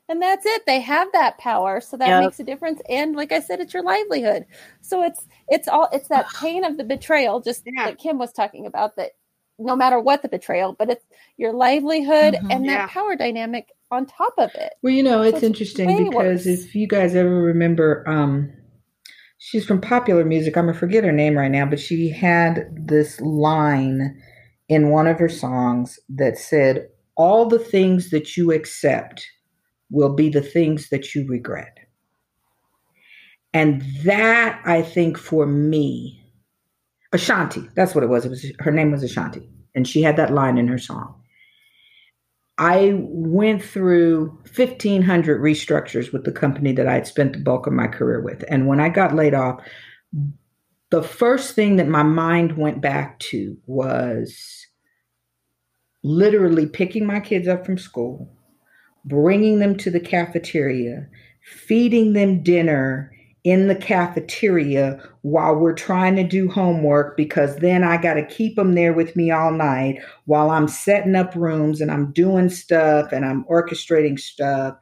And that's it. They have that power, so that Yep. makes a difference. And like I said, it's your livelihood. So it's it's all it's that pain of the betrayal, just Yeah. like Kim was talking about. That no matter what the betrayal, but it's your livelihood Mhm. and Yeah. that power dynamic on top of it. Well, you know, it's it's interesting because worse. if you guys ever remember, um, she's from popular music. I'm gonna forget her name right now, but she had this line in one of her songs that said, "All the things that you accept will be the things that you regret." And that, I think, for me, Ashanti, that's what it was. It was her name was Ashanti, and she had that line in her song. I went through 1,500 restructures with the company that I had spent the bulk of my career with. And when I got laid off, the first thing that my mind went back to was literally picking my kids up from school, bringing them to the cafeteria, feeding them dinner in the cafeteria while we're trying to do homework because then I got to keep them there with me all night while I'm setting up rooms and I'm doing stuff and I'm orchestrating stuff.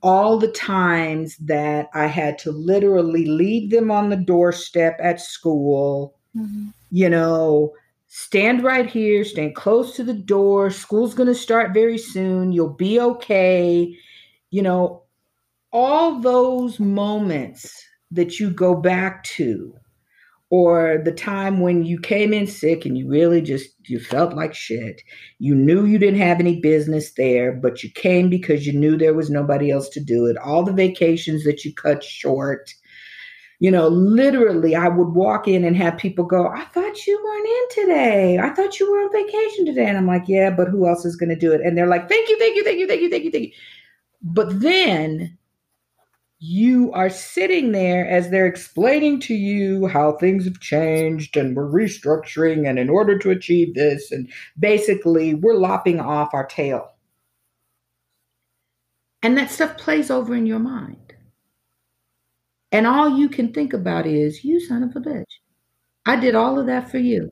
All the times that I had to literally leave them on the doorstep at school, Mhm. you know, stand right here, stand close to the door. School's going to start very soon. You'll be okay. You know, all those moments that you go back to or the time when you came in sick and you really just you felt like shit you knew you didn't have any business there but you came because you knew there was nobody else to do it all the vacations that you cut short you know literally i would walk in and have people go i thought you weren't in today. I thought you were on vacation today. And i'm like yeah but who else is going to do it? And they're like thank you thank you thank you thank you thank you thank you. But then you are sitting there as they're explaining to you how things have changed and we're restructuring and in order to achieve this and basically we're lopping off our tail. And that stuff plays over in your mind and all you can think about is you son of a bitch i did all of that for you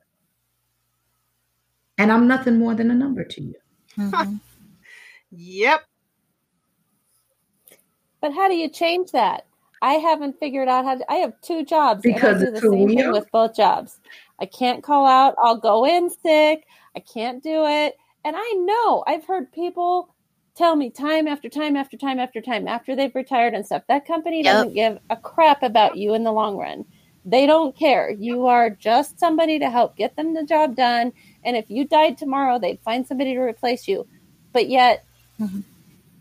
and i'm nothing more than a number to you Mhm. Yep. But how do you change that? I haven't figured out how to. I have two jobs Because and I do the same thing with both jobs. I can't call out. I'll go in sick. I can't do it. And I know I've heard people tell me time after time after time after time after they've retired and stuff. That company Yep. doesn't give a crap about you in the long run. They don't care. You are just somebody to help get them the job done. And if you died tomorrow, they'd find somebody to replace you. But yet, Mhm.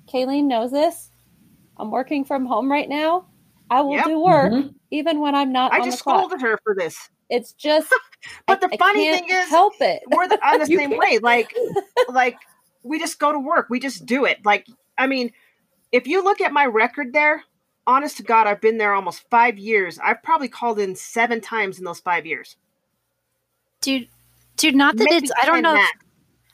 Kayleen knows this. I'm working from home right now. I will Yep. do work Mhm. even when I'm not I on just the clock. scolded her for this. It's just But I- the I funny can't thing is, help it. we're the, on the same can't. way. Like, like we just go to work. We just do it. Like, I mean, if you look at my record there, honest to God, I've been there almost five years. I've probably called in seven times in those five years. dude dude not that Maybe it's i don't know if,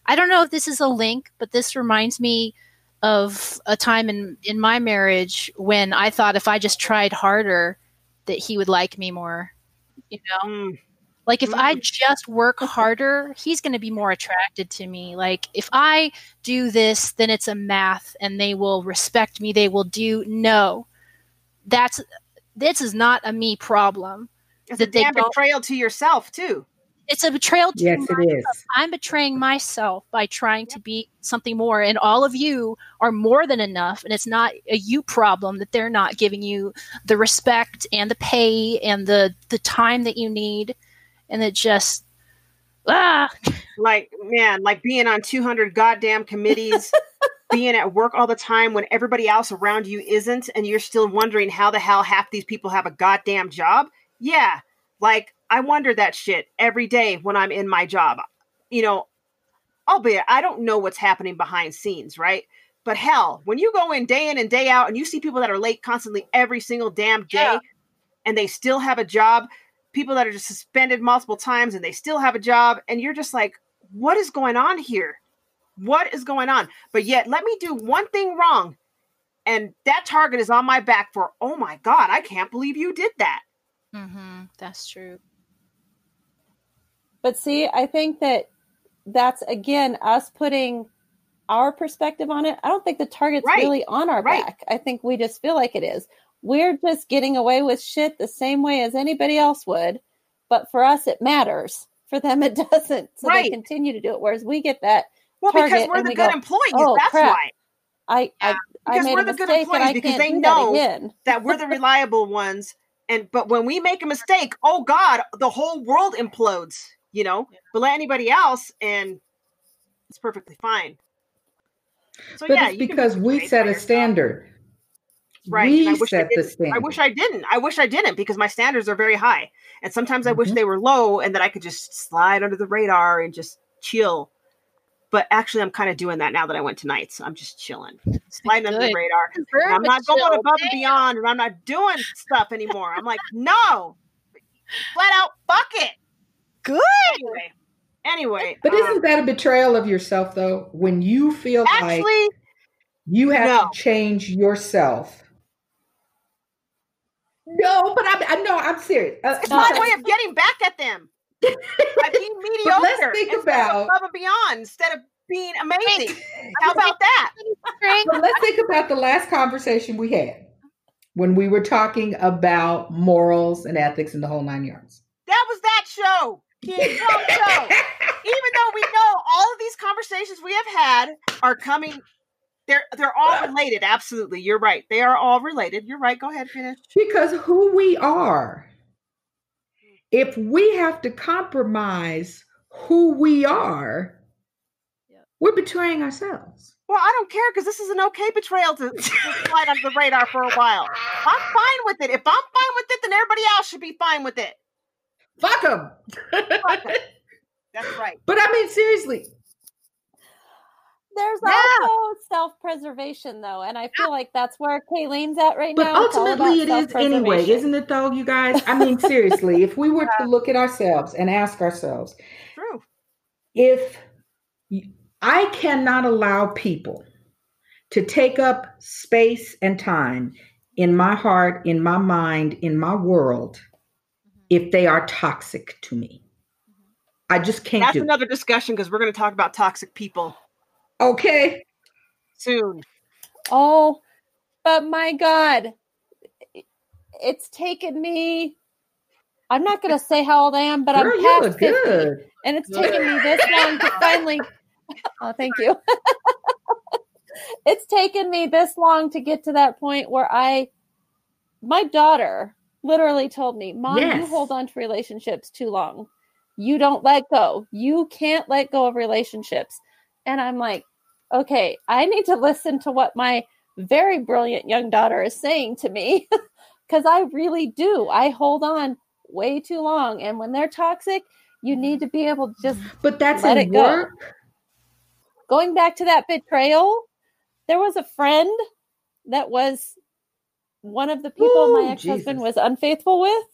i don't know if this is a link but this reminds me of a time in in my marriage when i thought if i just tried harder that he would like me more you know Mm, Like if I Mm. just work harder, he's going to be more attracted to me. Like if I do this, then it's a math and they will respect me. They will do no. That's this is not a me problem. It's a that they damn don't- betrayal to yourself too. It's a betrayal to Yes, my- it is. I'm betraying myself by trying to be something more. And all of you are more than enough. And it's not a you problem that they're not giving you the respect and the pay and the, the time that you need. And it just, ah, Like, man, like being on 200 goddamn committees, being at work all the time when everybody else around you isn't, and you're still wondering how the hell half these people have a goddamn job. Yeah. Like, I wonder that shit every day when I'm in my job. You know, albeit I don't know what's happening behind scenes, right? But hell, when you go in day in and day out and you see people that are late constantly every single damn day Yeah. and they still have a job, people that are just suspended multiple times and they still have a job, and you're just like, what is going on here? What is going on? But yet, let me do one thing wrong, and that target is on my back for, oh my God, I can't believe you did that. mm-hmm, that's true. But see, I think that that's again us putting our perspective on it. I don't think the target's Right. really on our Right. back. I think we just feel like it is. We're just getting away with shit the same way as anybody else would. But for us, it matters. For them, it doesn't. So Right. they continue to do it. Whereas we get that. Well, because we're the we good go, employees. "Oh, that's crap." why. I I, I Because made we're a the good mistake and I employees because can't they do know that again. that we're the reliable ones. And but when we make a mistake, oh God, the whole world implodes, you know. But let anybody else and it's perfectly fine. So But yeah, it's because we set by a yourself. standard. Right. We and I wish I the didn't. standard. I wish I didn't. I wish I didn't because my standards are very high. And sometimes I wish Mhm. they were low and that I could just slide under the radar and just chill. But actually, I'm kind of doing that now that I went tonight. So I'm just chilling, sliding under the radar. I'm not going above and beyond, and I'm not doing stuff anymore. I'm like, no, flat out, fuck it. Good. Anyway, anyway. But um, isn't that a betrayal of yourself, though? When you feel like actually you have no. to change yourself. No, but I'm, I know I'm serious. Uh, it's my way of getting back at them by being mediocre let's think about- above and beyond instead of being amazing. How about that? Let's think about the last conversation we had when we were talking about morals and ethics and the whole nine yards. That was that show. Kid Show Show. Even though we know all of these conversations we have had are coming, they're they're all related. Absolutely, you're right. They are all related. You're right. Go ahead, finish. because who we are, if we have to compromise who we are, Yep. we're betraying ourselves. Well, I don't care because this is an okay betrayal to, to slide under the radar for a while. I'm fine with it. If I'm fine with it, then everybody else should be fine with it. Fuck them. Fuck 'em. That's right. but I mean, seriously, There's Yeah. also self-preservation, though, and I feel like that's where Kayleen's at right but now. It's all ultimately, it is anyway, isn't it? Though, you guys. I mean, seriously, if we were to look at ourselves and ask ourselves, True. if I cannot allow people to take up space and time in my heart, in my mind, in my world, mm-hmm. if they are toxic to me, mm-hmm. I just can't That's do. it. another discussion because we're going to talk about toxic people Okay, soon. Oh, but my God, it's taken me. I'm not going to say how old I am, but girl, I'm past 50, good. and it's taken me this long to finally. Oh, thank you. it's taken me this long to get to that point where I, my daughter, literally told me, "Mom, you hold on to relationships too long. You don't let go. You can't let go of relationships." And I'm like, okay, I need to listen to what my very brilliant young daughter is saying to me because I really do. I hold on way too long. And when they're toxic, you need to be able to just But that's Let it go. work. going back to that betrayal. There was a friend that was one of the people Ooh, my ex husband was unfaithful with.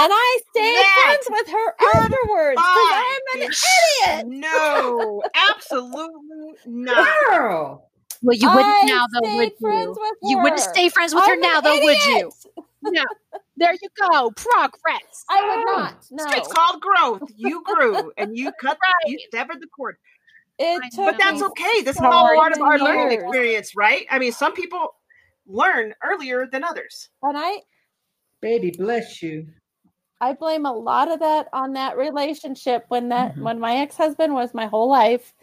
And I stayed That friends with her afterwards because I'm an idiot. No, absolutely not. Girl, Well, you wouldn't I now, though, would you? with You wouldn't stay friends with her I'm now, an though, would you? no. There you go. Progress. I would not. No. It's called growth. You grew and you cut, you severed the cord. It took But that's okay. This is all part of many our learning experience, right? I mean, some people learn earlier than others. And I Baby, bless you. I blame a lot of that on that relationship when that Mhm. when my ex-husband was my whole life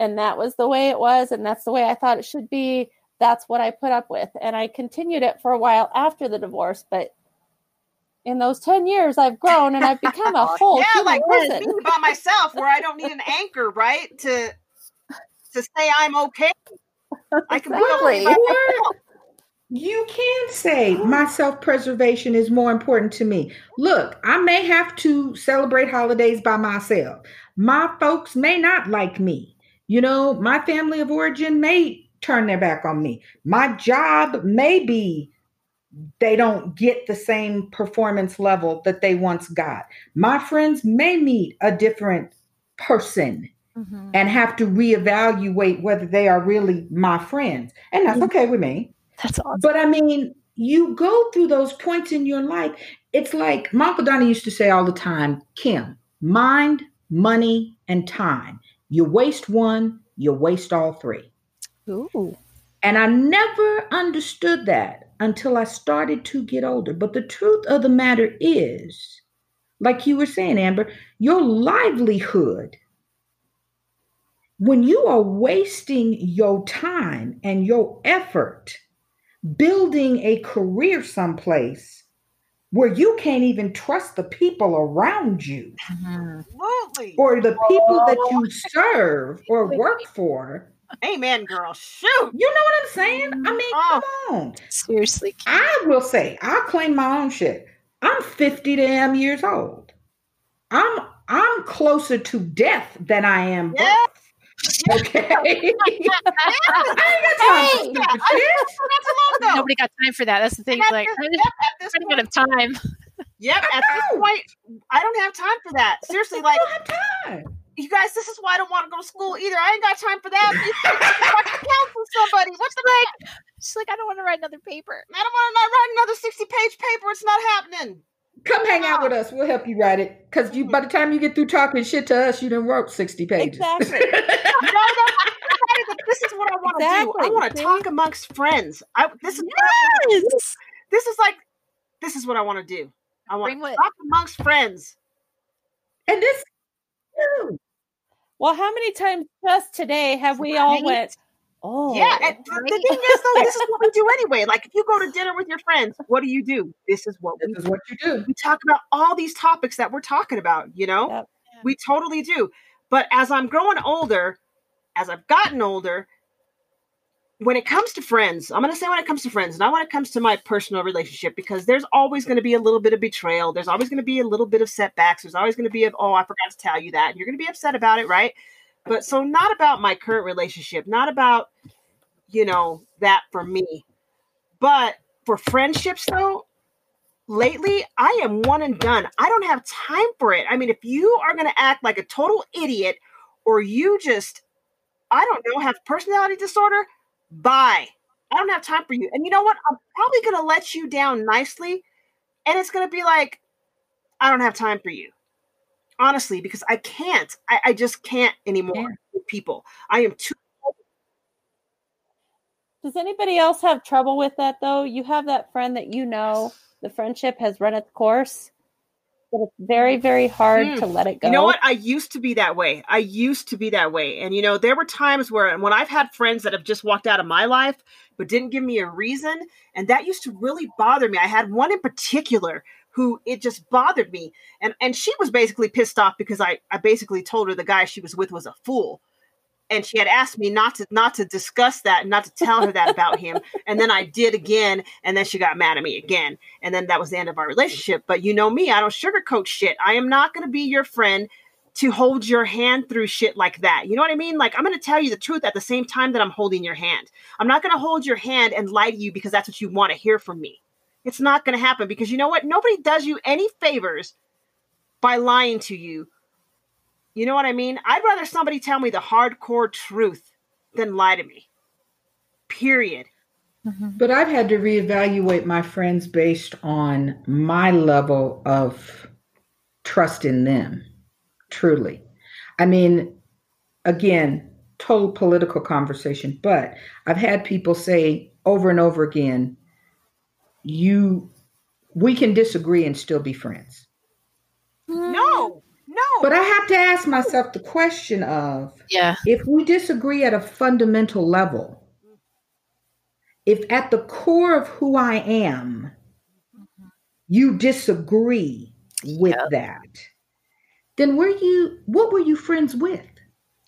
and that was the way it was and that's the way I thought it should be. That's what I put up with and I continued it for a while after the divorce, but in those 10 years I've grown and I've become a whole yeah, human like person. me by myself, where I don't need an anchor, right? To to say I'm okay. I can be you can say my self-preservation is more important to me. Look, I may have to celebrate holidays by myself. My folks may not like me. You know, my family of origin may turn their back on me. My job may be they don't get the same performance level that they once got. My friends may meet a different person Mhm. and have to reevaluate whether they are really my friends. And that's okay with me. That's awesome. But I mean, you go through those points in your life. It's like my Uncle Donnie used to say all the time Kim, mind, money, and time. You waste one, you waste all three. Ooh. And I never understood that until I started to get older. But the truth of the matter is, like you were saying, Amber, your livelihood, when you are wasting your time and your effort building a career someplace where you can't even trust the people around you Mhm. Absolutely. or the people that you serve or work for, Amen, girl. Shoot. you know what I'm saying? I mean, Oh. come on. Seriously. I will say, I'll claim my own shit. I'm 50 damn years old. I'm I'm closer to death than I am birth. Yeah. Okay. I ain't got time Hey! stupid I shit. not too long. Nobody got time for that. That's the thing. At Like, this- I'm at this running out of time. yep, at this point, I don't have time for that. Seriously, like I don't have time. you guys, this is why I don't want to go to school either. I ain't got time for that. You fucking counsel somebody. What's the like? She's like, I don't want to write another paper. I don't want to write another 60 page paper. It's not happening. Come hang out with us. We'll help you write it. Because you by the time you get through talking shit to us, you done wrote 60 pages. Exactly. No, no, I this is what I want to do. I want to talk amongst friends. I this is what I wanna do. Yes. this is like this is what I want to do. I want to talk amongst friends. and this Well, how many times just today have we all went, oh, Yeah, and the, the thing is though, this is what we do anyway. Like if you go to dinner with your friends, what do you do? This is what we this is what you do. we talk about all these topics that we're talking about, you know? Yep. We totally do. But as I'm growing older, as I've gotten older, when it comes to friends, I'm going to say when it comes to friends, not when it comes to my personal relationship, because there's always going to be a little bit of betrayal. There's always going to be a little bit of setbacks. There's always going to be of, oh, I forgot to tell you that. And you're going to be upset about it, right? But so not about my current relationship, not about, you know, that for me. But for friendships, though, lately I am one and done. I don't have time for it. I mean, if you are going to act like a total idiot or you just, I don't know, have personality disorder, bye. I don't have time for you. And you know what? I'm probably going to let you down nicely. And it's going to be like, I don't have time for you. Honestly, because I can't. I, I just can't anymore Yeah. with people. I am too. Does anybody else have trouble with that though? You have that friend that you know the friendship has run its course, but it's very, very hard Hmm. to let it go. You know what? I used to be that way. I used to be that way. And you know, there were times where when I've had friends that have just walked out of my life but didn't give me a reason, and that used to really bother me. I had one in particular who it just bothered me. And and she was basically pissed off because I I basically told her the guy she was with was a fool. And she had asked me not to not to discuss that, not to tell her that about him. And then I did again, and then she got mad at me again. And then that was the end of our relationship. But you know me, I don't sugarcoat shit. I am not going to be your friend to hold your hand through shit like that. You know what I mean? Like I'm going to tell you the truth at the same time that I'm holding your hand. I'm not going to hold your hand and lie to you because that's what you want to hear from me. It's not going to happen because you know what? Nobody does you any favors by lying to you. You know what I mean? I'd rather somebody tell me the hardcore truth than lie to me. Period. Mhm. But I've had to reevaluate my friends based on my level of trust in them, truly. I mean, again, total political conversation, but I've had people say over and over again, you we can disagree and still be friends. Mm-hmm. No, no. But I have to ask myself the question of Yeah. if we disagree at a fundamental level, if at the core of who I am, you disagree with Yep. that, then were you what were you friends with?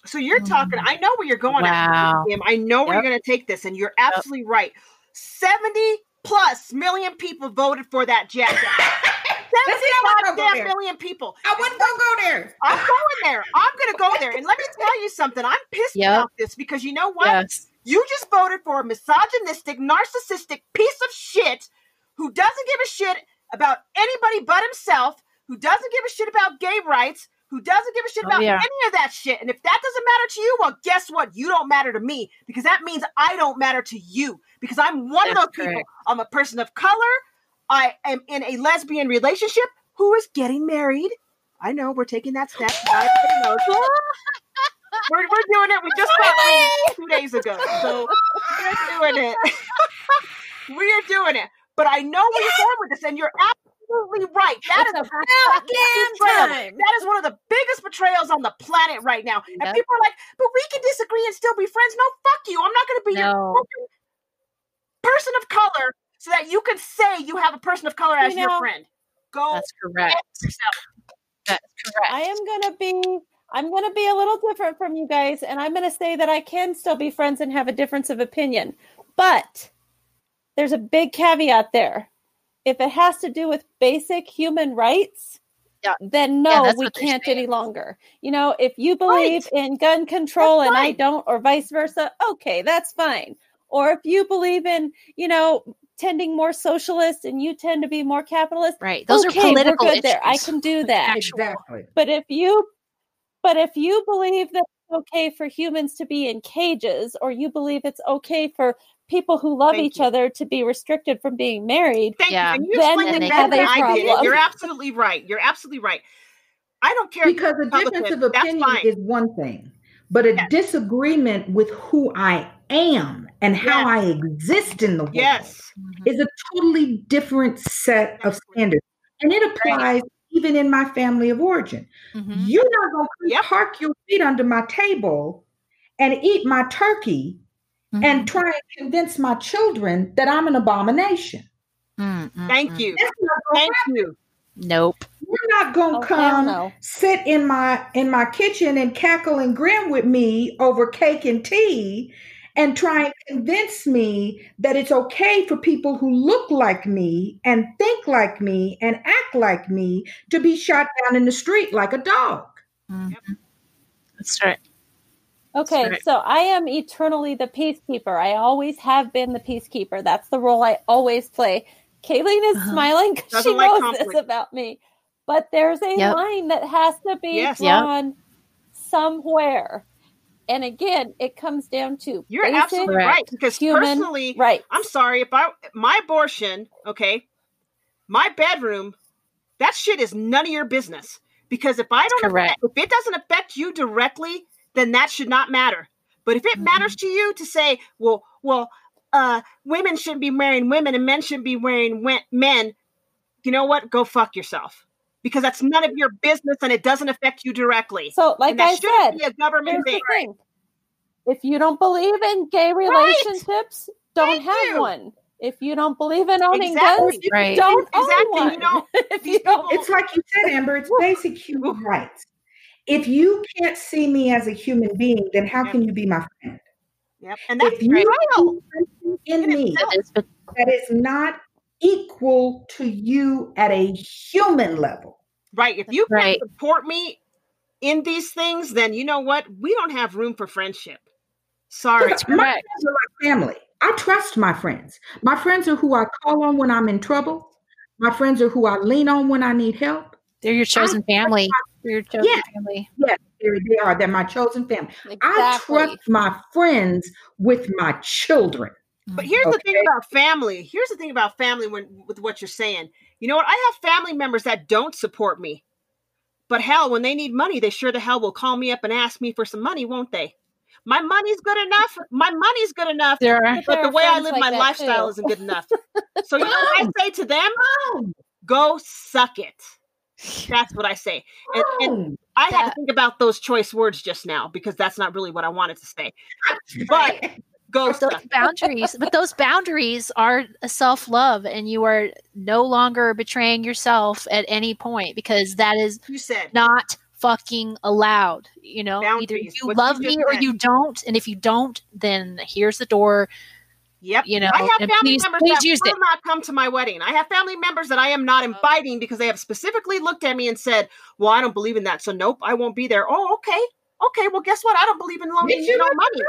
So you're mm. talking. I know where you're going. at, Wow. Kim. I know where Yep. you're going to take this, and you're absolutely right. Seventy plus million people voted for that jackass. Let's see, I wasn't go there. million people. I wasn't gonna go there. I'm going there. I'm going to go there. And let me tell you something. I'm pissed Yep. about this because you know what? Yes. You just voted for a misogynistic, narcissistic piece of shit who doesn't give a shit about anybody but himself, who doesn't give a shit about gay rights, who doesn't give a shit Oh, about yeah. any of that shit. And if that doesn't matter to you, well, guess what? You don't matter to me because that means I don't matter to you because I'm one of That's those people. I'm a person of color. I am in a lesbian relationship who is getting married. I know we're taking that step. Not everybody knows. We're, we're doing it. We just got married two days ago. So we're doing it. we're doing it. But I know where you're going with this, and you're absolutely right. That is a About betrayal. damn time. That is one of the biggest betrayals on the planet right now. And people are like, but we can disagree and still be friends. No, fuck you. I'm not going to be your No. fucking person of color so that you can say you have a person of color You as your friend. Go That's correct. That's correct. I am gonna be I'm gonna be a little different from you guys, and I'm gonna say that I can still be friends and have a difference of opinion. But there's a big caveat there. If it has to do with basic human rights, Yeah. then no, that's we can't any longer. You know, if you believe in gun control That's and I don't, or vice versa, okay, that's fine. Or if you believe in, you know, tending more socialist and you tend to be more capitalist, Right. Those okay, are political we're good there. I can do that. Exactly. But if you but if you believe that it's okay for humans to be in cages or you believe it's okay for people who love Thank each you. other to be restricted from being married, Thank Yeah. you. And you Then explained they it better have than a I did. problem. You're absolutely right. You're absolutely right. I don't care. Because a difference of opinion is one thing, but a Yes. disagreement with who I am and how Yes. I exist in the world Yes. Mhm. is a totally different set of standards. And it applies even in my family of origin. Mhm. You're not going to Yep. park your feet under my table and eat my turkey and Mhm. try and convince my children that I'm an abomination. Mm, mm, Thank you. That's not gonna Thank you. Nope. You're not going oh, to hell come no. sit in my in my kitchen and cackle and grin with me over cake and tea and try and convince me that it's okay for people who look like me and think like me and act like me to be shot down in the street like a dog. Mhm. That's right. Okay, right. so I am eternally the peacekeeper. I always have been the peacekeeper. That's the role I always play. Kayleen is Uh-huh. smiling 'cause Doesn't she like knows conflict. this about me. But there's a Yep. line that has to be Yes. Yep. drawn somewhere. And again, it comes down to You're basic absolutely right. Because human personally, right? I'm sorry if I my abortion, okay, my bedroom, that shit is none of your business. Because if I don't affect, if it doesn't affect you directly, then that should not matter. But if it Mhm. matters to you to say, well, well, uh, women shouldn't be marrying women and men shouldn't be marrying we- men, you know what? Go fuck yourself. Because that's none of your business and it doesn't affect you directly. So, like that I shouldn't said, be a government thing. the thing. If you don't believe in gay relationships, don't Thank have you. one. If you don't believe in owning Exactly. guns, Right. don't Exactly. own You one. know, if you don't, It's like you said, Amber, it's basic human rights. If you can't see me as a human being, then how Yep. can you be my friend? Yep. And that's If you betrayal. see something in in me itself. It is, but that is not equal to you at a human level, Right. If you Right. can't support me in these things, then you know what? We don't have room for friendship. Sorry. Because my correct. friends are like family. I trust my friends. My friends are who I call on when I'm in trouble. My friends are who I lean on when I need help. they're your chosen family. They're your chosen Yeah. family. Yes, they're, they are. They're my chosen family. I trust my friends with my children. But here's the thing about family. Here's the thing about family when with what you're saying. You know what? I have family members that don't support me. But hell, when they need money, they sure the hell will call me up and ask me for some money, won't they? My money's good enough. My money's good enough. There are But There the way I live like my lifestyle too. isn't good enough. So you know what I say to them? Go suck it. That's what I say. And, and oh. I had to think about those choice words just now because that's not really what I wanted to say. But go those boundaries but those boundaries are a self-love and you are no longer betraying yourself at any point because that is You said not fucking allowed you know either you what love just me or you don't and if you don't then here's the door Yep. you know I have family please members please that use will it not come to my wedding. I have family members that I am not oh. inviting because they have specifically looked at me and said, "Well, I don't believe in that, so nope, I won't be there." Oh, okay, okay. Well, guess what? I don't believe in loaning you you no look money.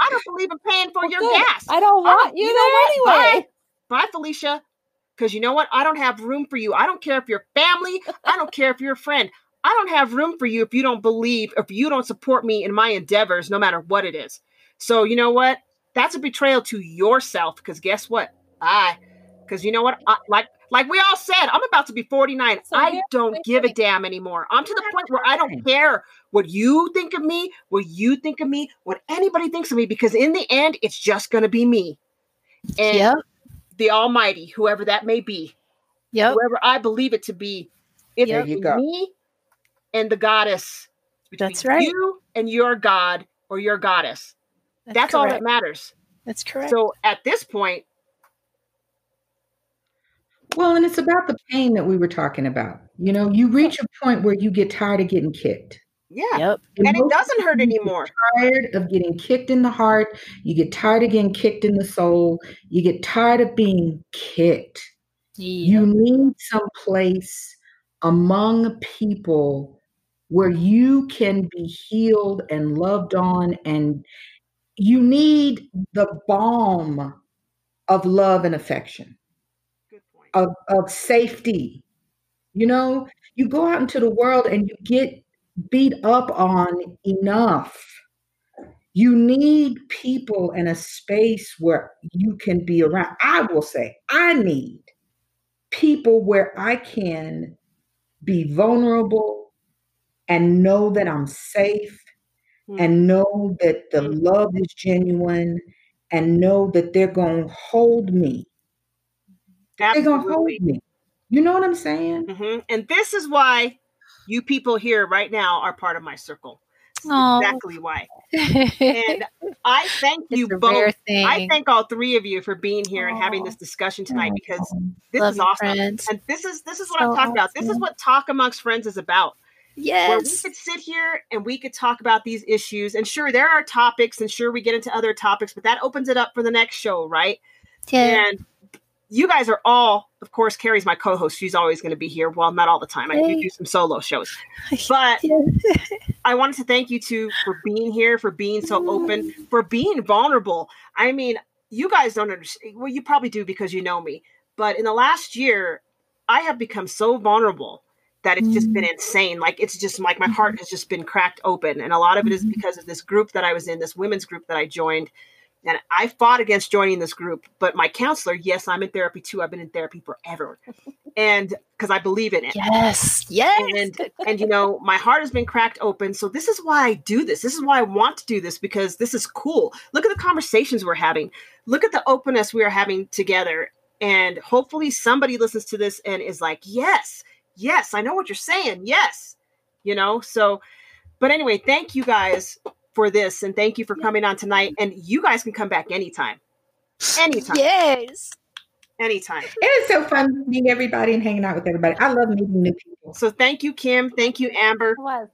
I don't believe in paying for Well, your gas. I don't I want don't- you, you know there what? anyway. Bye, Felicia. Because you know what? I don't have room for you. I don't care if you're family. I don't care if you're a friend. I don't have room for you if you don't believe, if you don't support me in my endeavors, no matter what it is. So you know what? That's a betrayal to yourself. Because guess what? I, because you know what? I, like, like we all said, I'm about to be 49. So I don't give a damn anymore. I'm to the point where I don't care what you think of me, what you think of me, what anybody thinks of me, because in the end, it's just going to be me. And yep the Almighty, whoever that may be, yep whoever I believe it to be, it's There you go. me and the goddess. Between That's right. You and your god or your goddess. That's, all that matters. that's correct So at this point, Well, and it's about the pain that we were talking about. You know, you reach a point where you get tired of getting kicked. yeah, yep and it doesn't hurt anymore. Tired of getting kicked in the heart. You get tired of getting kicked in the soul. You get tired of being kicked. You need some place among people where you can be healed and loved on, and you need the balm of love and affection. Good point. of, of safety. You know, you go out into the world and you get beat up on enough. You need people in a space where you can be around. I will say, I need people where I can be vulnerable and know that I'm safe And know that the Mm. love is genuine and know that they're going to hold me they're gonna hold me. You know what I'm saying? hmm And this is why you people here right now are part of my circle. Aw. Exactly why. And I thank you both I thank all three of you for being here and having this discussion tonight because this Love is awesome. friends. And this is this is what So I'm talking about. This is what talk amongst friends is about. Where we could sit here and we could talk about these issues. And sure, there are topics, and sure, we get into other topics, but that opens it up for the next show, right? yeah And you guys are all, of course, Carrie's my co-host. She's always going to be here. Well, not all the time. I do do some solo shows, but I wanted to thank you two for being here, for being so open, for being vulnerable. I mean, you guys don't understand. Well, you probably do because you know me. But in the last year, I have become so vulnerable that it's just been mm. insane. Like it's just like my heart has just been cracked open, and a lot of it is mm-hmm. because of this group that I was in, this women's group that I joined. And I fought against joining this group, but my counselor, yes, I'm in therapy too. I've been in therapy forever, and because I believe in it. Yes. Yes. And and you know my heart has been cracked open. So this is why i do this. This is why i want to do this because this is cool. Look at the conversations we're having. Look at the openness we are having together. And hopefully somebody listens to this and is like yes yes i know what you're saying yes you know so but anyway thank you guys for this and thank you for coming on tonight and you guys can come back anytime anytime yes anytime And it's so fun meeting everybody and hanging out with everybody. I love meeting new people. so thank you kim thank you amber was.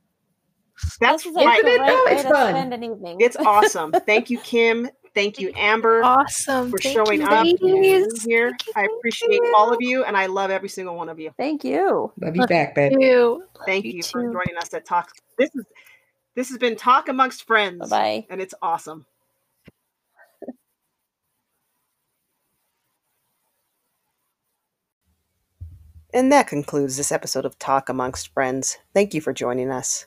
that's this is right Isn't it though? way It's fun. spend an evening. It's awesome. Thank you, Kim. Thank you, Amber, awesome for Thank showing you, up ladies. here. Thank I appreciate you. all of you, and I love every single one of you. Thank you. Love you Love back, baby. you. Love Thank you for too. joining us at Talk. This is this has been Talk Amongst Friends, Bye bye. and it's awesome. And that concludes this episode of Talk Amongst Friends. Thank you for joining us.